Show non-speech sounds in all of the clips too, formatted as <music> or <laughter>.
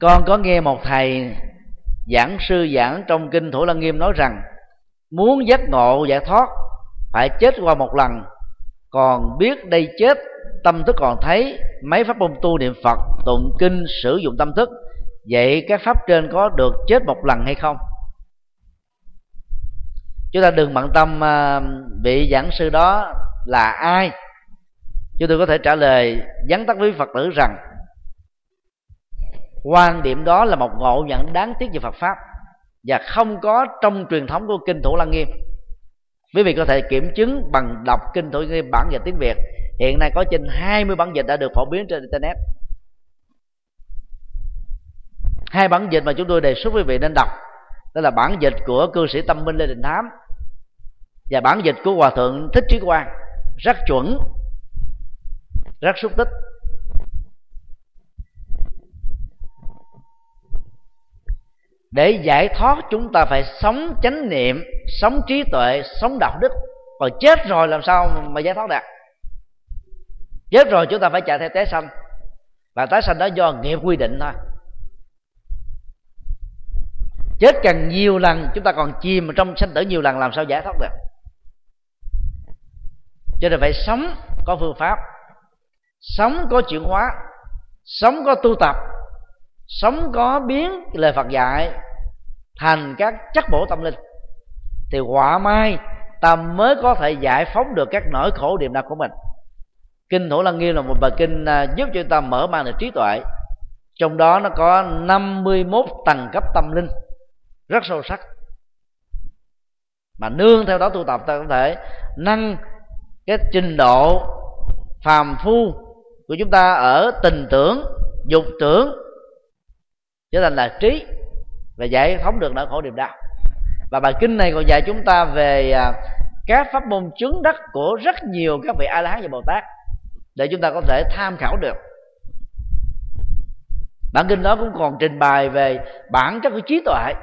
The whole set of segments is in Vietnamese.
con có nghe một thầy giảng sư giảng trong kinh thủ lăng nghiêm nói rằng, muốn giác ngộ giải thoát, phải chết qua một lần. Còn biết đây chết, tâm thức còn thấy mấy pháp môn tu niệm phật, tụng kinh, sử dụng tâm thức. Vậy các pháp trên có được chết một lần hay không? Chúng ta đừng bận tâm à, vị giảng sư đó là ai. Chúng tôi có thể trả lời, vắn tắt với phật tử rằng quan điểm đó là một ngộ nhận đáng tiếc về phật pháp và không có trong truyền thống của kinh thủ lăng nghiêm. Quý vị có thể kiểm chứng bằng đọc kinh thủ lăng nghiêm bản dịch tiếng việt. Hiện nay có trên 20 bản dịch đã được phổ biến trên internet. Hai bản dịch mà chúng tôi đề xuất quý vị nên đọc, đó là bản dịch của cư sĩ tâm minh lê đình thám và bản dịch của hòa thượng thích trí quang. Rất chuẩn, rất xúc tích. Để giải thoát chúng ta phải sống chánh niệm, sống trí tuệ, sống đạo đức. Còn chết rồi làm sao mà giải thoát được? Chết rồi chúng ta phải chạy theo tái sanh. Và tái sanh đó do nghiệp quy định thôi. Chết càng nhiều lần, chúng ta còn chìm trong sanh tử nhiều lần, làm sao giải thoát được? Cho nên phải sống có phương pháp, sống có chuyển hóa, sống có tu tập sống có biến lời phật dạy, thành các chất bổ tâm linh. Thì quả mai, ta mới có thể giải phóng được các nỗi khổ niềm đau của mình. Kinh thủ lăng nghiêm là một bài kinh à, giúp cho ta mở mang được trí tuệ. Trong đó nó có 51 tầng cấp tâm linh, rất sâu sắc. Mà nương theo đó tu tập, ta có thể nâng cái trình độ phàm phu của chúng ta ở tình tưởng, dục tưởng trở thành là trí và giải phóng được nỗi khổ niềm đau. Và bài kinh này còn dạy chúng ta về à, các pháp môn chứng đắc của rất nhiều các vị a la hán và bồ tát để chúng ta có thể tham khảo được. Bản kinh đó cũng còn trình bày về bản chất của trí tuệ,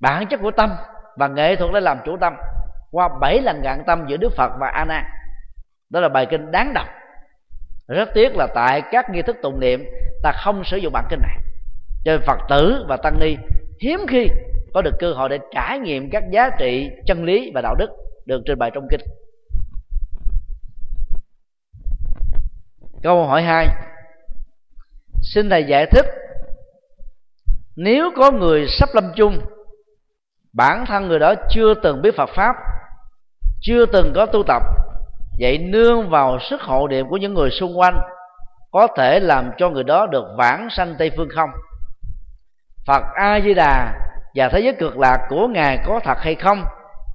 bản chất của tâm và nghệ thuật để làm chủ tâm qua bảy lần ngạn tâm giữa đức phật và a nan đó là bài kinh đáng đọc rất tiếc là tại các nghi thức tụng niệm, ta không sử dụng bản kinh này. Cho nên phật tử và tăng ni hiếm khi có được cơ hội để trải nghiệm các giá trị chân lý và đạo đức được trình bày trong kinh. Câu hỏi hai. Xin thầy giải thích, nếu có người sắp lâm chung, bản thân người đó chưa từng biết phật pháp, chưa từng có tu tập vậy nương vào sức hộ niệm của những người xung quanh có thể làm cho người đó được vãng sanh tây phương không? Phật a di đà và thế giới cực lạc của ngài có thật hay không?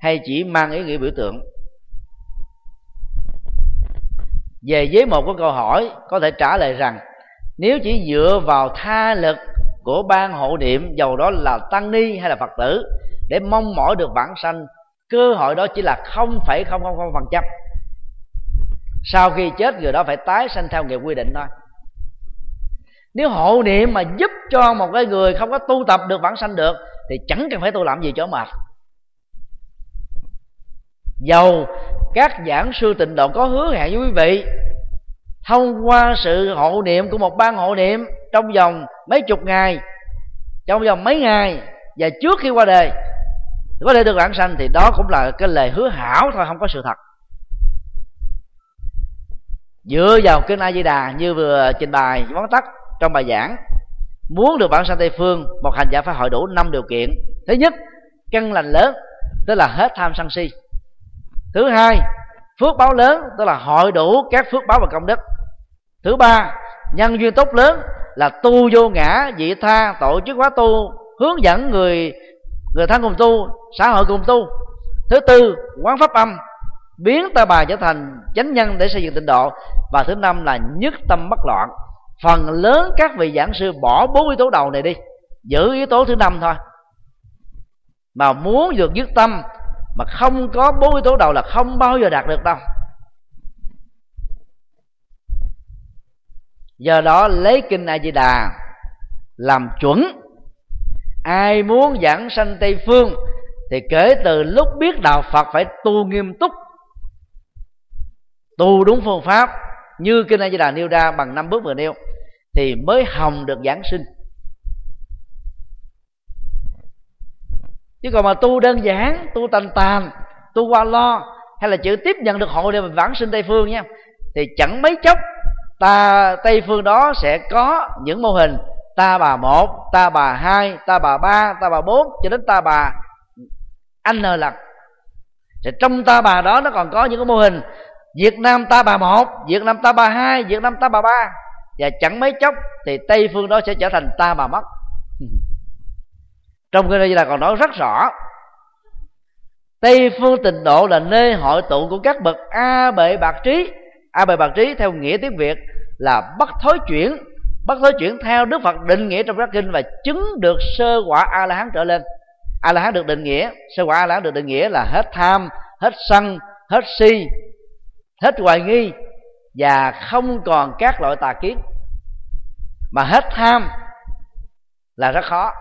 Hay chỉ mang ý nghĩa biểu tượng? Về với một của câu hỏi có thể trả lời rằng nếu chỉ dựa vào tha lực của ban hộ niệm dầu đó là tăng ni hay là phật tử để mong mỏi được vãng sanh cơ hội đó chỉ là 0,000% sau khi chết người đó phải tái sanh theo nghiệp quy định thôi. Nếu hộ niệm mà giúp cho một cái người không có tu tập được, vãng sanh được, thì chẳng cần phải tu làm gì cho mệt. Dầu các giảng sư tịnh độ có hứa hẹn với quý vị, thông qua sự hộ niệm của một ban hộ niệm trong vòng mấy chục ngày, trong vòng mấy ngày, và trước khi qua đời, có thể được vãng sanh, thì đó cũng là cái lời hứa hảo thôi, không có sự thật dựa vào kinh a di đà như vừa trình bày, vắn tắt trong bài giảng, muốn được bản sanh tây phương, một hành giả phải hội đủ năm điều kiện. Thứ nhất, căn lành lớn, tức là hết tham sân si. Thứ hai, phước báo lớn, tức là hội đủ các phước báo và công đức. Thứ ba, nhân duyên tốt lớn, là tu vô ngã, vị tha, tổ chức hóa tu, hướng dẫn người người thân cùng tu, xã hội cùng tu. Thứ tư, quán pháp âm biến ta bà trở thành chánh nhân để xây dựng tịnh độ. Và thứ năm là nhất tâm bất loạn. Phần lớn các vị giảng sư bỏ bốn yếu tố đầu này đi, giữ yếu tố thứ năm thôi. Mà muốn được nhất tâm mà không có bốn yếu tố đầu là không bao giờ đạt được đâu. Do đó lấy kinh a di đà làm chuẩn. Ai muốn giảng sanh tây phương thì kể từ lúc biết đạo phật phải tu nghiêm túc tu đúng phương pháp, như kinh a di đà nêu ra bằng năm bước vừa nêu, thì mới hồng được giảng sinh. Chứ còn mà tu đơn giản, tu tành tàn, tu qua lo, hay là chữ tiếp nhận được hội để mình vãng sinh tây phương nha, thì chẳng mấy chốc, ta, tây phương đó sẽ có những mô hình, ta bà một, ta bà hai, ta bà ba, ta bà bốn, cho đến ta bà anh lần. Thì trong ta bà đó nó còn có những cái mô hình Việt Nam ta bà một, Việt Nam ta bà hai, Việt Nam ta bà ba. Và chẳng mấy chốc thì Tây phương đó sẽ trở thành ta bà mất. <laughs> Trong cái đây là còn nói rất rõ. Tây phương tịnh độ là nơi hội tụ của các bậc A bệ bạc trí. A bệ bạc trí theo nghĩa tiếng Việt là bất thối chuyển. Bất thối chuyển theo Đức Phật định nghĩa trong các kinh và chứng được sơ quả A la hán trở lên. A la hán được định nghĩa, sơ quả A la hán được định nghĩa là hết tham, hết sân, hết si hết hoài nghi và không còn các loại tà kiến. Mà hết tham là rất khó.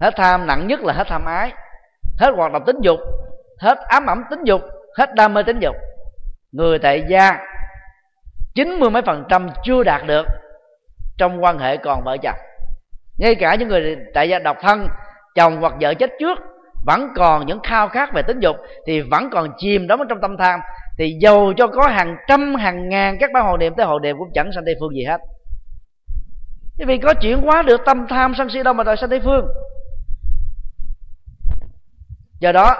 Hết tham nặng nhất là hết tham ái, hết hoạt động tính dục, hết ám ẩm tính dục, hết đam mê tính dục. Người tại gia chín mươi mấy phần trăm chưa đạt được trong quan hệ còn vợ chồng. Ngay cả những người tại gia độc thân, chồng hoặc vợ chết trước, vẫn còn những khao khát về tính dục thì vẫn còn chìm đắm trong tâm tham thì dầu cho có hàng trăm, hàng ngàn các ban hồ niệm tới hồ niệm cũng chẳng sanh tây phương gì hết. Vì có chuyển hóa được tâm tham sân si đâu mà đòi sanh tây phương. Do đó,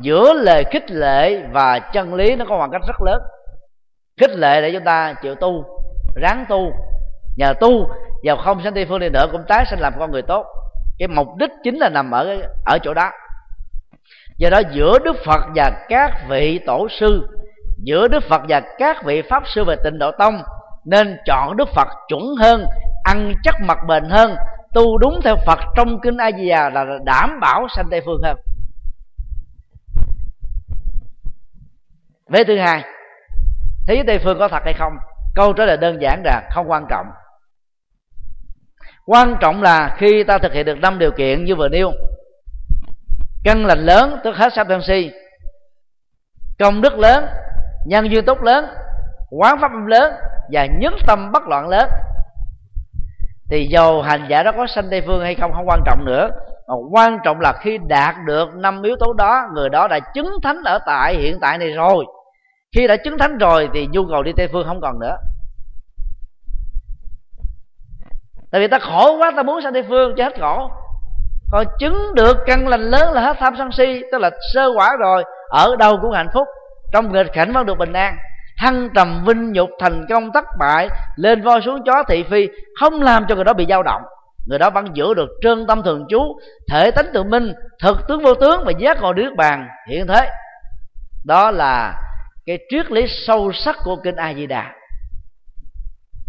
giữa lời khích lệ và chân lý nó có khoảng cách rất lớn. Khích lệ để chúng ta chịu tu, ráng tu. Nhờ tu vào không sanh tây phương đi nữa cũng tái sanh làm con người tốt. Cái mục đích chính là nằm ở ở chỗ đó. Do đó giữa đức phật và các vị tổ sư giữa đức phật và các vị pháp sư về tịnh độ tông, nên chọn đức phật chuẩn hơn, ăn chắc mặt bền hơn, tu đúng theo phật trong kinh a di đà là đảm bảo sanh tây phương hơn. Vế thứ hai thế giới tây phương có thật hay không? Câu trả lời đơn giản là không quan trọng. Quan trọng là khi ta thực hiện được năm điều kiện như vừa nêu, căn lành lớn tức hết sắp si, công đức lớn nhân duyên tốt lớn, quán pháp âm lớn và nhất tâm bất loạn lớn. Thì dầu hành giả đó có sanh tây phương hay không không quan trọng nữa. Mà quan trọng là khi đạt được năm yếu tố đó, người đó đã chứng thánh ở tại hiện tại này rồi. Khi đã chứng thánh rồi thì nhu cầu đi tây phương không còn nữa. Tại vì ta khổ quá, ta muốn sang tây phương cho hết khổ. Còn chứng được căn lành lớn là hết tham sân si, tức là sơ quả rồi, ở đâu cũng hạnh phúc trong nghịch cảnh vẫn được bình an. Thăng trầm vinh nhục thành công thất bại, lên voi xuống chó thị phi, không làm cho người đó bị dao động. Người đó vẫn giữ được trơn tâm thường trú, thể tánh tự minh, thực tướng vô tướng và giác ngộ nước bàn. Hiện thế, đó là cái triết lý sâu sắc của kinh a di đà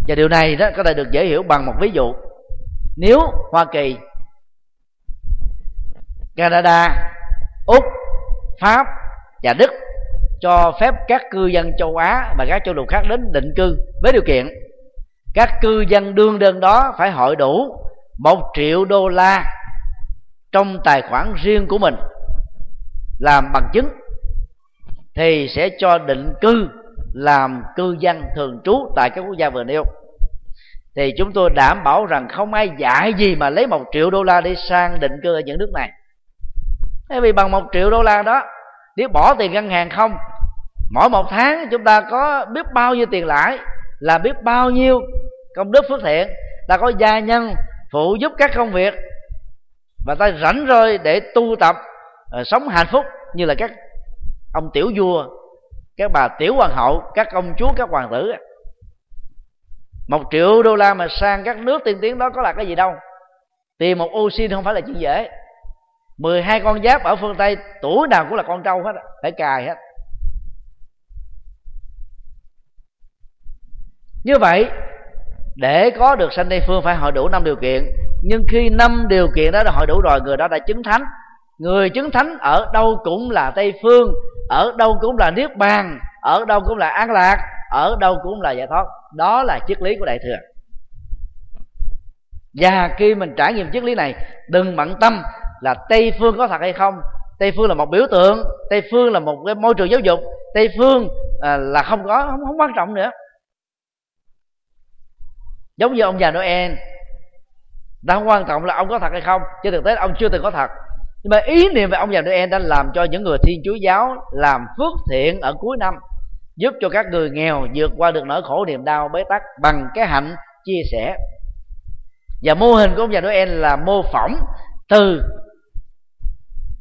và điều này đó có thể được dễ hiểu bằng một ví dụ. Nếu hoa kỳ, canada, úc, pháp và đức cho phép các cư dân châu á và các châu lục khác đến định cư với điều kiện các cư dân đương đơn đó phải hội đủ một triệu đô la trong tài khoản riêng của mình làm bằng chứng thì sẽ cho định cư làm cư dân thường trú tại các quốc gia vừa nêu. Thì chúng tôi đảm bảo rằng không ai dạy gì mà lấy một triệu đô la đi sang định cư ở những nước này. Bởi vì bằng một triệu đô la đó nếu bỏ tiền ngân hàng không, mỗi một tháng chúng ta có biết bao nhiêu tiền lãi, là biết bao nhiêu công đức phước thiện. Ta có gia nhân phụ giúp các công việc và ta rảnh rồi để tu tập ờ, sống hạnh phúc như là các ông tiểu vua, các bà tiểu hoàng hậu, các công chúa, các hoàng tử. Một triệu đô la mà sang các nước tiên tiến đó có là cái gì đâu. Tìm một ô xin không phải là chuyện dễ. 12 con giáp ở phương Tây, tuổi nào cũng là con trâu hết phải cài hết. Như vậy, để có được sanh tây phương phải hội đủ năm điều kiện. Nhưng khi năm điều kiện đó đã hội đủ rồi, người đó đã chứng thánh. Người chứng thánh ở đâu cũng là tây phương, ở đâu cũng là niết bàn, ở đâu cũng là an lạc, ở đâu cũng là giải thoát. Đó là triết lý của đại thừa. Và khi mình trải nghiệm triết lý này, đừng bận tâm là tây phương có thật hay không? Tây phương là một biểu tượng tây phương là một cái môi trường giáo dục tây phương à, là không có không, không quan trọng nữa. Giống như ông già noel đã không quan trọng là ông có thật hay không chứ thực tế ông chưa từng có thật. Nhưng mà ý niệm về ông già noel đã làm cho những người thiên chúa giáo làm phước thiện ở cuối năm giúp cho các người nghèo vượt qua được nỗi khổ niềm đau bế tắc bằng cái hạnh chia sẻ. Và mô hình của ông già noel là mô phỏng từ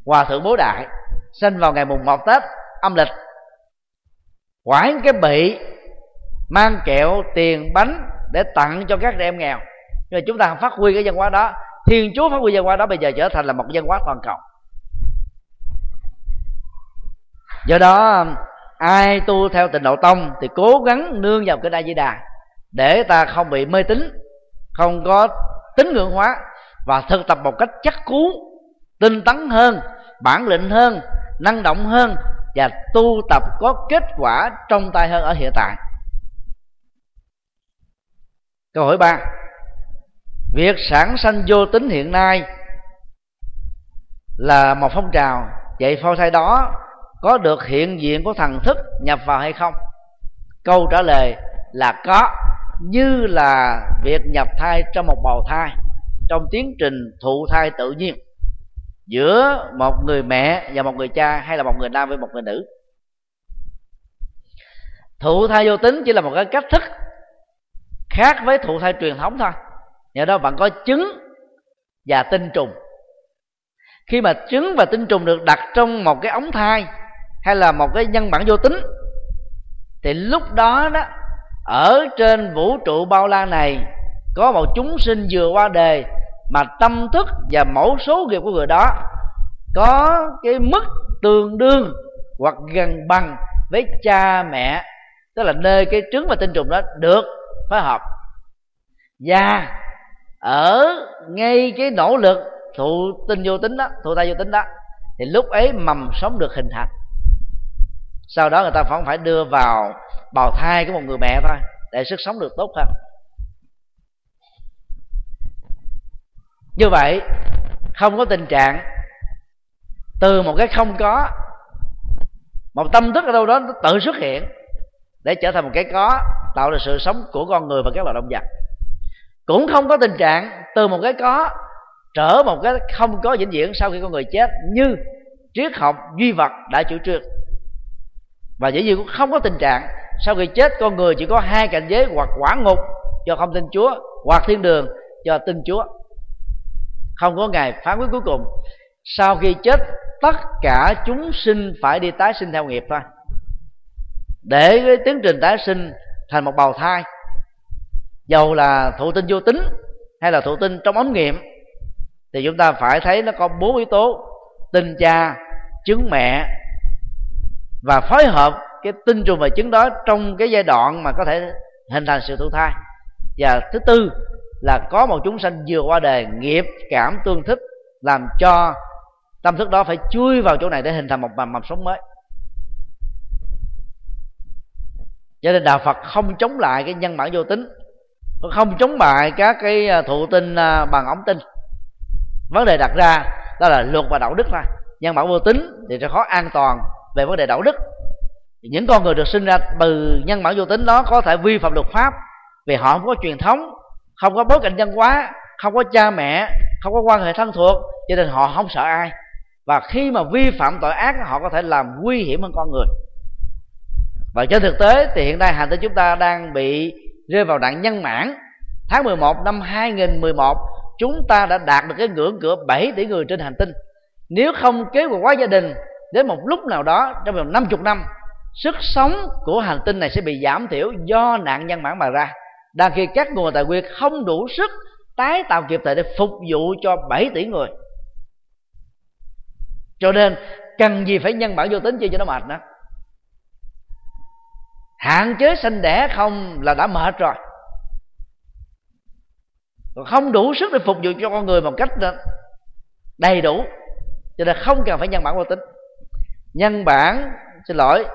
hòa thượng bố đại sinh vào ngày mùng một tết âm lịch. Quải cái bị mang kẹo, tiền, bánh để tặng cho các em nghèo. Nhưng mà chúng ta phát huy cái văn hóa đó. Thiên chúa phát huy văn hóa đó bây giờ trở thành là một văn hóa toàn cầu. Do đó, ai tu theo tịnh độ tông thì cố gắng nương vào cái đại di đà để ta không bị mê tín, không có tín ngưỡng hóa và thực tập một cách chắc cú, tinh tấn hơn bản lĩnh hơn, năng động hơn và tu tập có kết quả trong tay hơn ở hiện tại. Câu hỏi ba. Việc sản sanh vô tính hiện nay là một phong trào. Vậy phôi thai đó có được hiện diện của thần thức nhập vào hay không? Câu trả lời là có, như là việc nhập thai trong một bào thai, trong tiến trình thụ thai tự nhiên giữa một người mẹ và một người cha hay là một người nam với một người nữ. Thụ thai vô tính chỉ là một cái cách thức khác với thụ thai truyền thống thôi. Nhờ đó bạn có trứng và tinh trùng. Khi mà trứng và tinh trùng được đặt trong một cái ống thai hay là một cái nhân bản vô tính, thì lúc đó đó, ở trên vũ trụ bao la này có một chúng sinh vừa qua đời mà tâm thức và mẫu số nghiệp của người đó có cái mức tương đương hoặc gần bằng với cha mẹ, tức là nơi cái trứng và tinh trùng đó được phối hợp. Và ở ngay cái nỗ lực thụ tinh vô tính đó, thụ thai vô tính đó, thì lúc ấy mầm sống được hình thành. Sau đó người ta vẫn phải đưa vào bào thai của một người mẹ thôi, để sức sống được tốt hơn. Như vậy, không có tình trạng từ một cái không có, một tâm thức ở đâu đó nó tự xuất hiện để trở thành một cái có, tạo ra sự sống của con người và các loài động vật. Cũng không có tình trạng từ một cái có trở một cái không có vĩnh viễn sau khi con người chết như triết học duy vật đã chủ trương. Và dĩ nhiên cũng không có tình trạng sau khi chết con người chỉ có hai cảnh giới, hoặc quả ngục cho không tin chúa, hoặc thiên đường cho tin chúa không có ngày phán quyết cuối cùng. Sau khi chết, tất cả chúng sinh phải đi tái sinh theo nghiệp thôi. Để cái tiến trình tái sinh thành một bào thai, dầu là thụ tinh vô tính hay là thụ tinh trong ống nghiệm, thì chúng ta phải thấy nó có bốn yếu tố tinh cha trứng mẹ và phối hợp cái tinh trùng và trứng đó trong cái giai đoạn mà có thể hình thành sự thụ thai. Và thứ tư là có một chúng sanh vừa qua đời nghiệp, cảm, tương thích làm cho tâm thức đó phải chui vào chỗ này để hình thành một mầm mầm sống mới. Cho nên đạo phật không chống lại cái nhân bản vô tính, không chống lại các cái à, thụ tinh à, bằng ống tinh. Vấn đề đặt ra đó là luật và đạo đức thôi. Nhân bản vô tính thì sẽ khó an toàn về vấn đề đạo đức. Những con người được sinh ra từ nhân bản vô tính đó có thể vi phạm luật pháp vì họ không có truyền thống không có bối cảnh văn hóa, không có cha mẹ, không có quan hệ thân thuộc, cho nên họ không sợ ai. Và khi mà vi phạm tội ác, họ có thể làm nguy hiểm hơn con người. Và trên thực tế thì hiện nay hành tinh chúng ta đang bị rơi vào nạn nhân mãn. Tháng 11 năm 2011 chúng ta đã đạt được cái ngưỡng cửa 7 tỷ người trên hành tinh. Nếu không kế hoạch hóa gia đình, đến một lúc nào đó, trong vòng 50 năm, sức sống của hành tinh này sẽ bị giảm thiểu do nạn nhân mãn mà ra đang khi các nguồn tài nguyên không đủ sức tái tạo kịp thời để phục vụ cho 7 tỷ người. Cho nên, cần gì phải nhân bản vô tính chi cho nó mệt nữa hạn chế sinh đẻ không là đã mệt rồi. Còn không đủ sức để phục vụ cho con người một cách đầy đủ, cho nên không cần phải nhân bản vô tính. Nhân bản, xin lỗi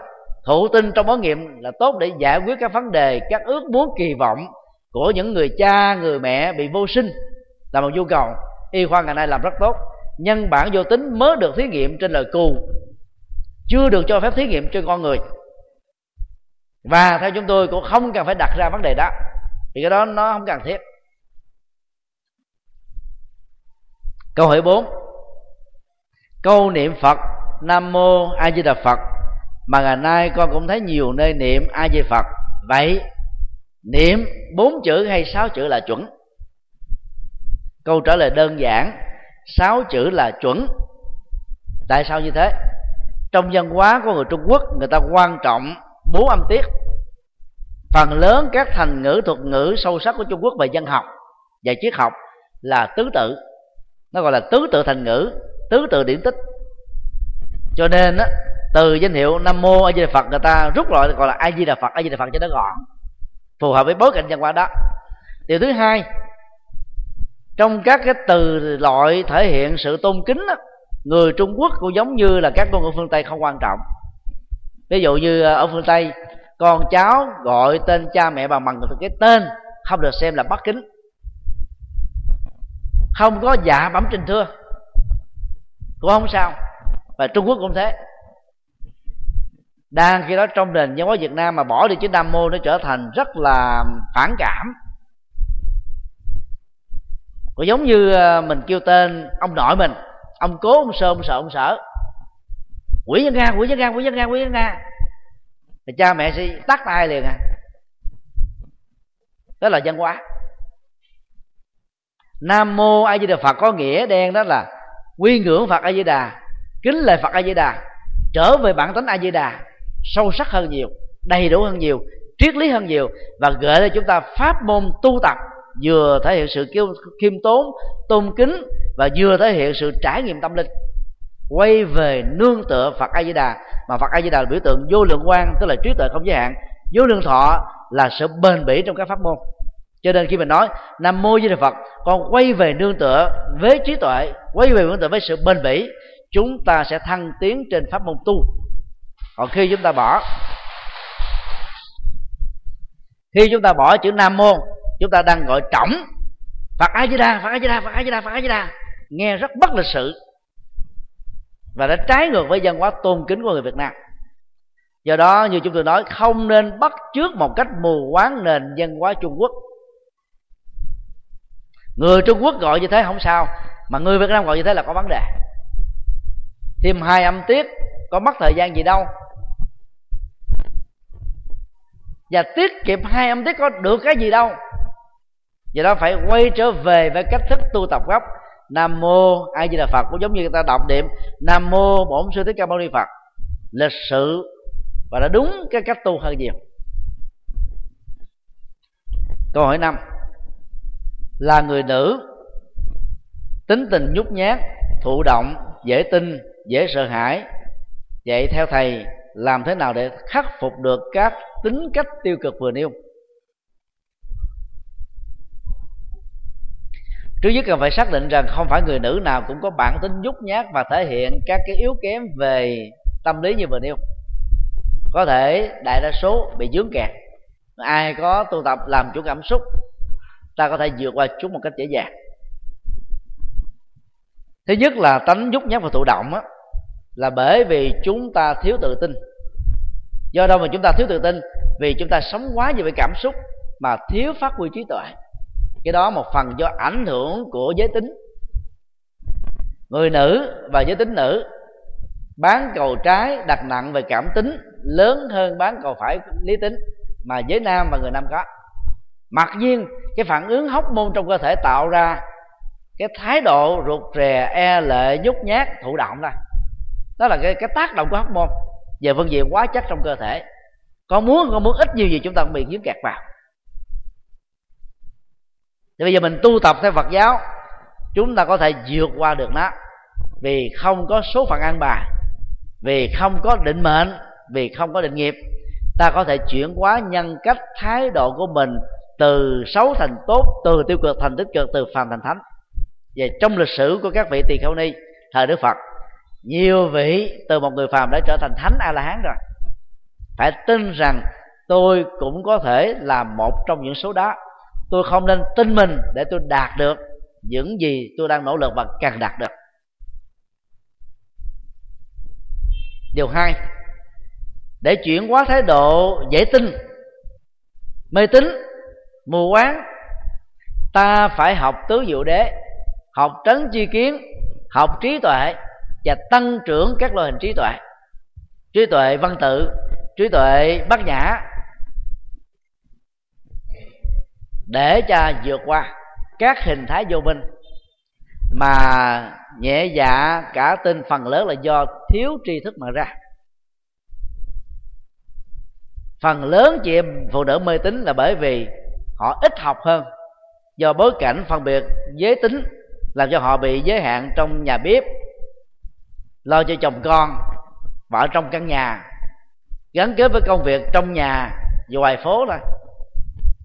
thụ tinh trong ống nghiệm là tốt để giải quyết các vấn đề, các ước muốn, kỳ vọng của những người cha, người mẹ bị vô sinh. Là một nhu cầu. Y khoa ngày nay làm rất tốt. Nhân bản vô tính mới được thí nghiệm trên lời cù chưa được cho phép thí nghiệm trên con người. Và theo chúng tôi cũng không cần phải đặt ra vấn đề đó thì cái đó nó không cần thiết. Câu hỏi 4 câu niệm phật, nam mô a di đà phật mà ngày nay con cũng thấy nhiều nơi niệm a di phật. Vậy niệm bốn chữ hay sáu chữ là chuẩn? Câu trả lời đơn giản sáu chữ là chuẩn. Tại sao như thế? Trong văn hóa của người trung quốc người ta quan trọng bốn âm tiết. Phần lớn các thành ngữ thuật ngữ sâu sắc của trung quốc về dân học và triết học là tứ tự. Nó gọi là tứ tự thành ngữ tứ tự điển tích. Cho nên á, từ danh hiệu nam mô a di đà phật người ta rút lại gọi là a di đà phật a di đà phật cho nó gọn phù hợp với bối cảnh văn hóa đó. Điều thứ hai trong các cái từ loại thể hiện sự tôn kính đó, người trung quốc cũng giống như là các con ở phương tây không quan trọng. Ví dụ như ờ, ở phương tây con cháu gọi tên cha mẹ bằng bằng cái tên không được xem là bất kính. Không có dạ bẩm trình thưa cũng không sao và trung quốc cũng thế đang khi đó trong nền văn hóa việt nam mà bỏ đi chữ nam mô nó trở thành rất là phản cảm. Cũng giống như ờ, mình kêu tên ông nội mình, ông cố, ông sơ, ông sợ ông sợ. Quỷ dân nga, quỷ dân nga, quỷ dân nga, quỷ dân nga. Thì cha mẹ sẽ tắt tay liền à. Đó là văn hóa. Nam mô a di đà phật có nghĩa đen đó là quy ngưỡng phật a di đà, kính lệ phật a di đà, trở về bản tính a di đà sâu sắc hơn nhiều, đầy đủ hơn nhiều, triết lý hơn nhiều và gợi cho chúng ta pháp môn tu tập vừa thể hiện sự kiêu, khiêm tốn, tôn kính và vừa thể hiện sự trải nghiệm tâm linh. Quay về nương tựa Phật A Di Đà mà Phật A Di Đà là biểu tượng vô lượng quan tức là trí tuệ không giới hạn. Vô lượng thọ là sự bền bỉ trong các pháp môn. Cho nên khi mình nói nam mô di đà phật, con quay về nương tựa với trí tuệ, quay về nương tựa với sự bền bỉ, chúng ta sẽ thăng tiến trên pháp môn tu còn khi chúng ta bỏ, khi chúng ta bỏ chữ nam mô, chúng ta đang gọi trọng. Phật a di đà phật a di đà phật a di đà phật a di đà nghe rất bất lịch sự và đã trái ngược với văn hóa tôn kính của người việt nam. Do đó, như chúng tôi nói, không nên bắt trước một cách mù quáng nền văn hóa trung quốc. Người trung quốc gọi như thế không sao, mà người việt nam gọi như thế là có vấn đề. Thêm hai âm tiết, có mất thời gian gì đâu và tiết kiệm hai âm tiết có được cái gì đâu. Do đó phải quay trở về với cách thức tu tập gốc. Nam mô a di đà phật, cũng giống như người ta đọc niệm, nam mô bổn sư thích ca mâu ni phật. Lịch sự và đã đúng cái cách tu hơn nhiều. Câu hỏi năm. Là người nữ, tính tình nhút nhát, thụ động, dễ tin, dễ sợ hãi vậy theo thầy làm thế nào để khắc phục được các tính cách tiêu cực vừa nêu? Trước nhất cần phải xác định rằng không phải người nữ nào cũng có bản tính nhút nhát và thể hiện các cái yếu kém về tâm lý như vừa nêu. Có thể đại đa số bị dướng kẹt. Ai có tu tập làm chủ cảm xúc ta có thể vượt qua chúng một cách dễ dàng. Thứ nhất là tánh nhút nhát và thụ động á, là bởi vì chúng ta thiếu tự tin. Do đâu mà chúng ta thiếu tự tin? Vì chúng ta sống quá nhiều về cảm xúc mà thiếu phát huy trí tuệ. Cái đó một phần do ảnh hưởng của giới tính. Người nữ và giới tính nữ bán cầu trái đặt nặng về cảm tính, lớn hơn bán cầu phải lý tính mà giới nam và người nam có. Mặc nhiên, cái phản ứng hóc môn trong cơ thể tạo ra cái thái độ ruột rè e lệ, nhút nhát, thụ động ra đó là cái cái tác động của hormone. Về phân diện quá chất trong cơ thể. Con muốn con muốn ít nhiều gì chúng ta cũng bị dính kẹt vào. Thì bây giờ mình tu tập theo Phật giáo, chúng ta có thể vượt qua được nó. Vì không có số phận an bài. Vì không có định mệnh. Vì không có định nghiệp. Ta có thể chuyển hóa nhân cách, thái độ của mình từ xấu thành tốt, từ tiêu cực thành tích cực, từ phàm thành thánh. Về trong lịch sử của các vị tỳ kheo ni, thời đức phật nhiều vị từ một người phàm đã trở thành thánh a la hán rồi. Phải tin rằng tôi cũng có thể là một trong những số đó. Tôi không nên tin mình để tôi đạt được những gì tôi đang nỗ lực và cần đạt được. Điều hai, để chuyển hóa thái độ dễ tin. Mê tín, mù quáng, ta phải học tứ diệu đế, học trấn chi kiến, học trí tuệ và tăng trưởng các loại hình trí tuệ. Trí tuệ văn tự, trí tuệ bát nhã, để cho vượt qua các hình thái vô minh. Mà nhẹ dạ cả tin phần lớn là do thiếu tri thức mà ra. Phần lớn chị em phụ nữ mê tín là bởi vì họ ít học hơn. Do bối cảnh phân biệt giới tính làm cho họ bị giới hạn trong nhà bếp lo cho chồng con và ở trong căn nhà, gắn kết với công việc trong nhà và ngoài phố thôi.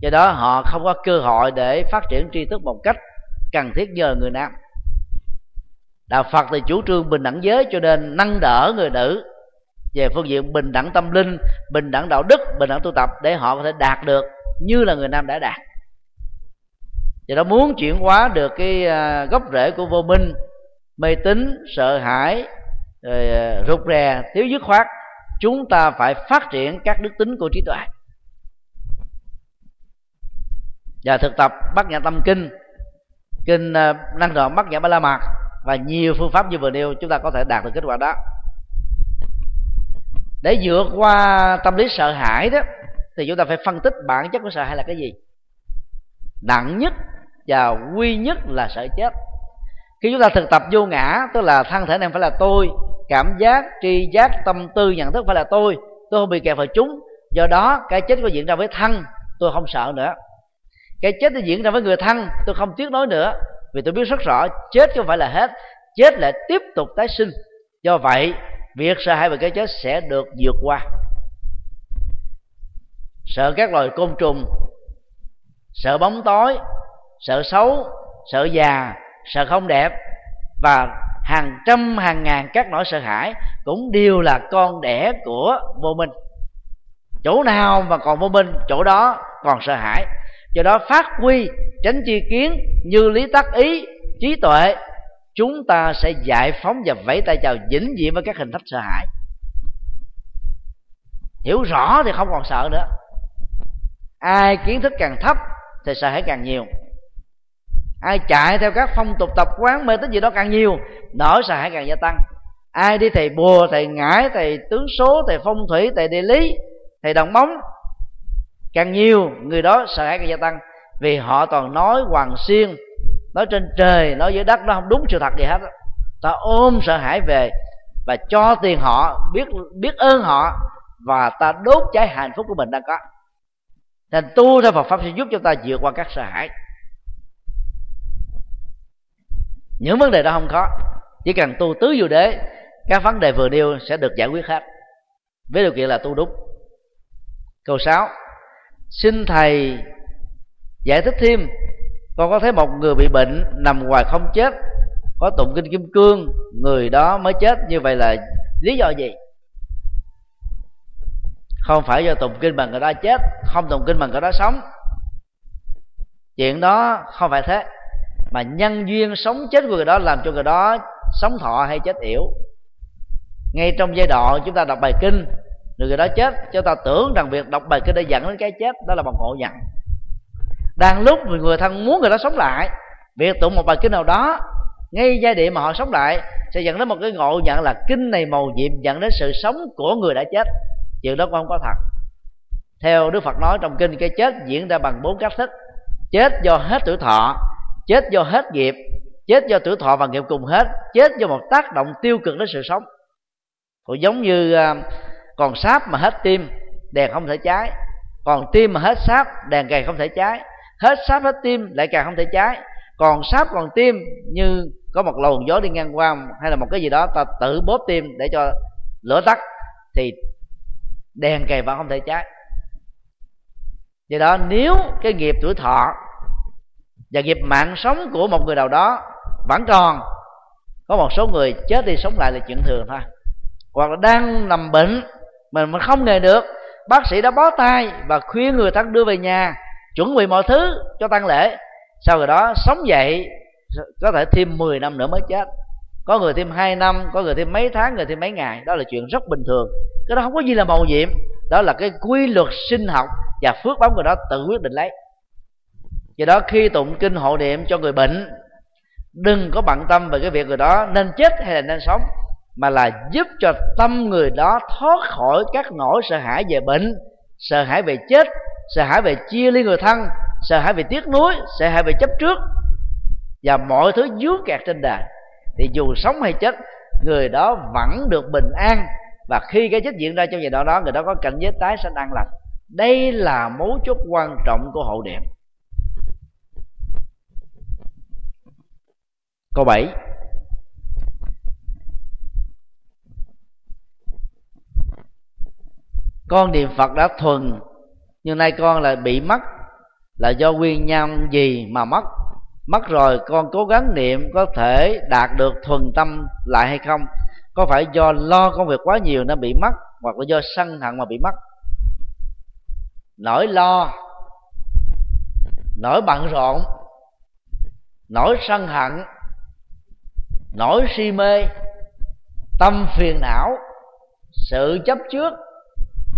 Do đó họ không có cơ hội để phát triển tri thức một cách cần thiết nhờ người nam. Đạo phật thì chủ trương bình đẳng giới cho nên nâng đỡ người nữ về phương diện bình đẳng tâm linh, bình đẳng đạo đức, bình đẳng tu tập để họ có thể đạt được như là người nam đã đạt. Do đó muốn chuyển hóa được cái à, gốc rễ của vô minh, mê tín, sợ hãi rồi ờ, rụt rè, thiếu dứt khoát, chúng ta phải phát triển các đức tính của trí tuệ. Và thực tập bắt nhã tâm kinh kinh ờ, năng đoạn bắt nhã ba la mật và nhiều phương pháp như vừa nêu, chúng ta có thể đạt được kết quả đó. Để vượt qua tâm lý sợ hãi đó, thì chúng ta phải phân tích bản chất của sợ hãi là cái gì. Nặng nhất và quy nhất là sợ chết. Khi chúng ta thực tập vô ngã, tức là thân thể này phải là tôi cảm giác, tri giác, tâm tư, nhận thức phải là tôi. Tôi không bị kẹt vào chúng. Do đó, cái chết có diễn ra với thân, tôi không sợ nữa. Cái chết nó diễn ra với người thân, tôi không tiếc nói nữa. Vì tôi biết rất rõ, chết không phải là hết. Chết lại tiếp tục tái sinh. Do vậy, việc sợ hãi về cái chết sẽ được vượt qua. Sợ các loài côn trùng, sợ bóng tối, sợ xấu, sợ già, sợ không đẹp và hàng trăm, hàng ngàn các nỗi sợ hãi cũng đều là con đẻ của vô minh. Chỗ nào mà còn vô minh, chỗ đó còn sợ hãi. Do đó phát huy, tránh chi kiến như lý tắc ý, trí tuệ, chúng ta sẽ giải phóng và vẫy tay chào vĩnh viễn với các hình thức sợ hãi. Hiểu rõ thì không còn sợ nữa. Ai kiến thức càng thấp thì sợ hãi càng nhiều ai chạy theo các phong tục tập quán, mê tín gì đó càng nhiều nỗi sợ hãi càng gia tăng. Ai đi thầy bùa, thầy ngải, thầy tướng số, thầy phong thủy, thầy địa lý, thầy đồng bóng, càng nhiều, người đó sợ hãi càng gia tăng. Vì họ toàn nói hoàng xuyên, nói trên trời, nói dưới đất, nó không đúng sự thật gì hết ta ôm sợ hãi về và cho tiền họ, biết biết ơn họ và ta đốt cháy hạnh phúc của mình đang có. Thành tu theo Phật pháp sẽ giúp cho ta vượt qua các sợ hãi. Những vấn đề đó không khó. Chỉ cần tu tứ vô đế, các vấn đề vừa nêu sẽ được giải quyết hết. Với điều kiện là tu đúng. Câu 6 xin thầy giải thích thêm, con có thấy một người bị bệnh nằm ngoài không chết, có tụng kinh kim cương, người đó mới chết, như vậy là lý do gì? Không phải do tụng kinh bằng người đó chết, không tụng kinh bằng người đó sống. Chuyện đó không phải thế mà nhân duyên sống chết của người đó làm cho người đó sống thọ hay chết yểu. Ngay trong giai đoạn chúng ta đọc bài kinh rồi người đó chết cho ta tưởng rằng việc đọc bài kinh đã dẫn đến cái chết, đó là bằng ngộ nhận. Đang lúc người thân muốn người đó sống lại, việc tụng một bài kinh nào đó, ngay giai đoạn mà họ sống lại, sẽ dẫn đến một cái ngộ nhận là kinh này màu nhiệm dẫn đến sự sống của người đã chết. Chuyện đó cũng không có thật. Theo đức phật nói trong kinh, cái chết diễn ra bằng bốn cách thức. Chết do hết tuổi thọ chết do hết nghiệp, chết do tuổi thọ và nghiệp cùng hết, chết do một tác động tiêu cực đến sự sống. Cũng giống như à, còn sáp mà hết tim, đèn không thể cháy. Còn tim mà hết sáp, đèn càng không thể cháy. Hết sáp, hết tim lại càng không thể cháy. Còn sáp, còn tim như có một luồng gió đi ngang qua hay là một cái gì đó, ta tự bóp tim để cho lửa tắt, thì đèn cày vẫn không thể cháy. Do đó, nếu cái nghiệp tuổi thọ và nghiệp mạng sống của một người nào đó vẫn còn. Có một số người chết đi sống lại là chuyện thường thôi. Hoặc là đang nằm bệnh mình mà không nghề được, bác sĩ đã bó tay và khuyên người thân đưa về nhà, chuẩn bị mọi thứ cho tăng lễ. Sau rồi đó sống dậy, có thể thêm 10 năm nữa mới chết. Có người thêm 2 năm, có người thêm mấy tháng, người thêm mấy ngày. Đó là chuyện rất bình thường. Cái đó không có gì là màu nhiệm. Đó là cái quy luật sinh học và phước báo của đó tự quyết định lấy do đó khi tụng kinh hộ niệm cho người bệnh, đừng có bận tâm về cái việc người đó nên chết hay là nên sống, mà là giúp cho tâm người đó thoát khỏi các nỗi sợ hãi về bệnh, sợ hãi về chết, sợ hãi về chia ly người thân, sợ hãi về tiếc nuối, sợ hãi về chấp trước và mọi thứ dướng kẹt trên đời thì dù sống hay chết, người đó vẫn được bình an và khi cái chết diễn ra trong giai đoạn đó, người đó có cảnh giới tái sanh an lành. Đây là mấu chốt quan trọng của hộ niệm. Câu 7 con niệm phật đã thuần, nhưng nay con lại bị mất, là do nguyên nhân gì mà mất? Mất rồi con cố gắng niệm có thể đạt được thuần tâm lại hay không? Có phải do lo công việc quá nhiều nên bị mất, hoặc là do sân hận mà bị mất? Nỗi lo, nỗi bận rộn, nỗi sân hận nỗi si mê tâm phiền não sự chấp trước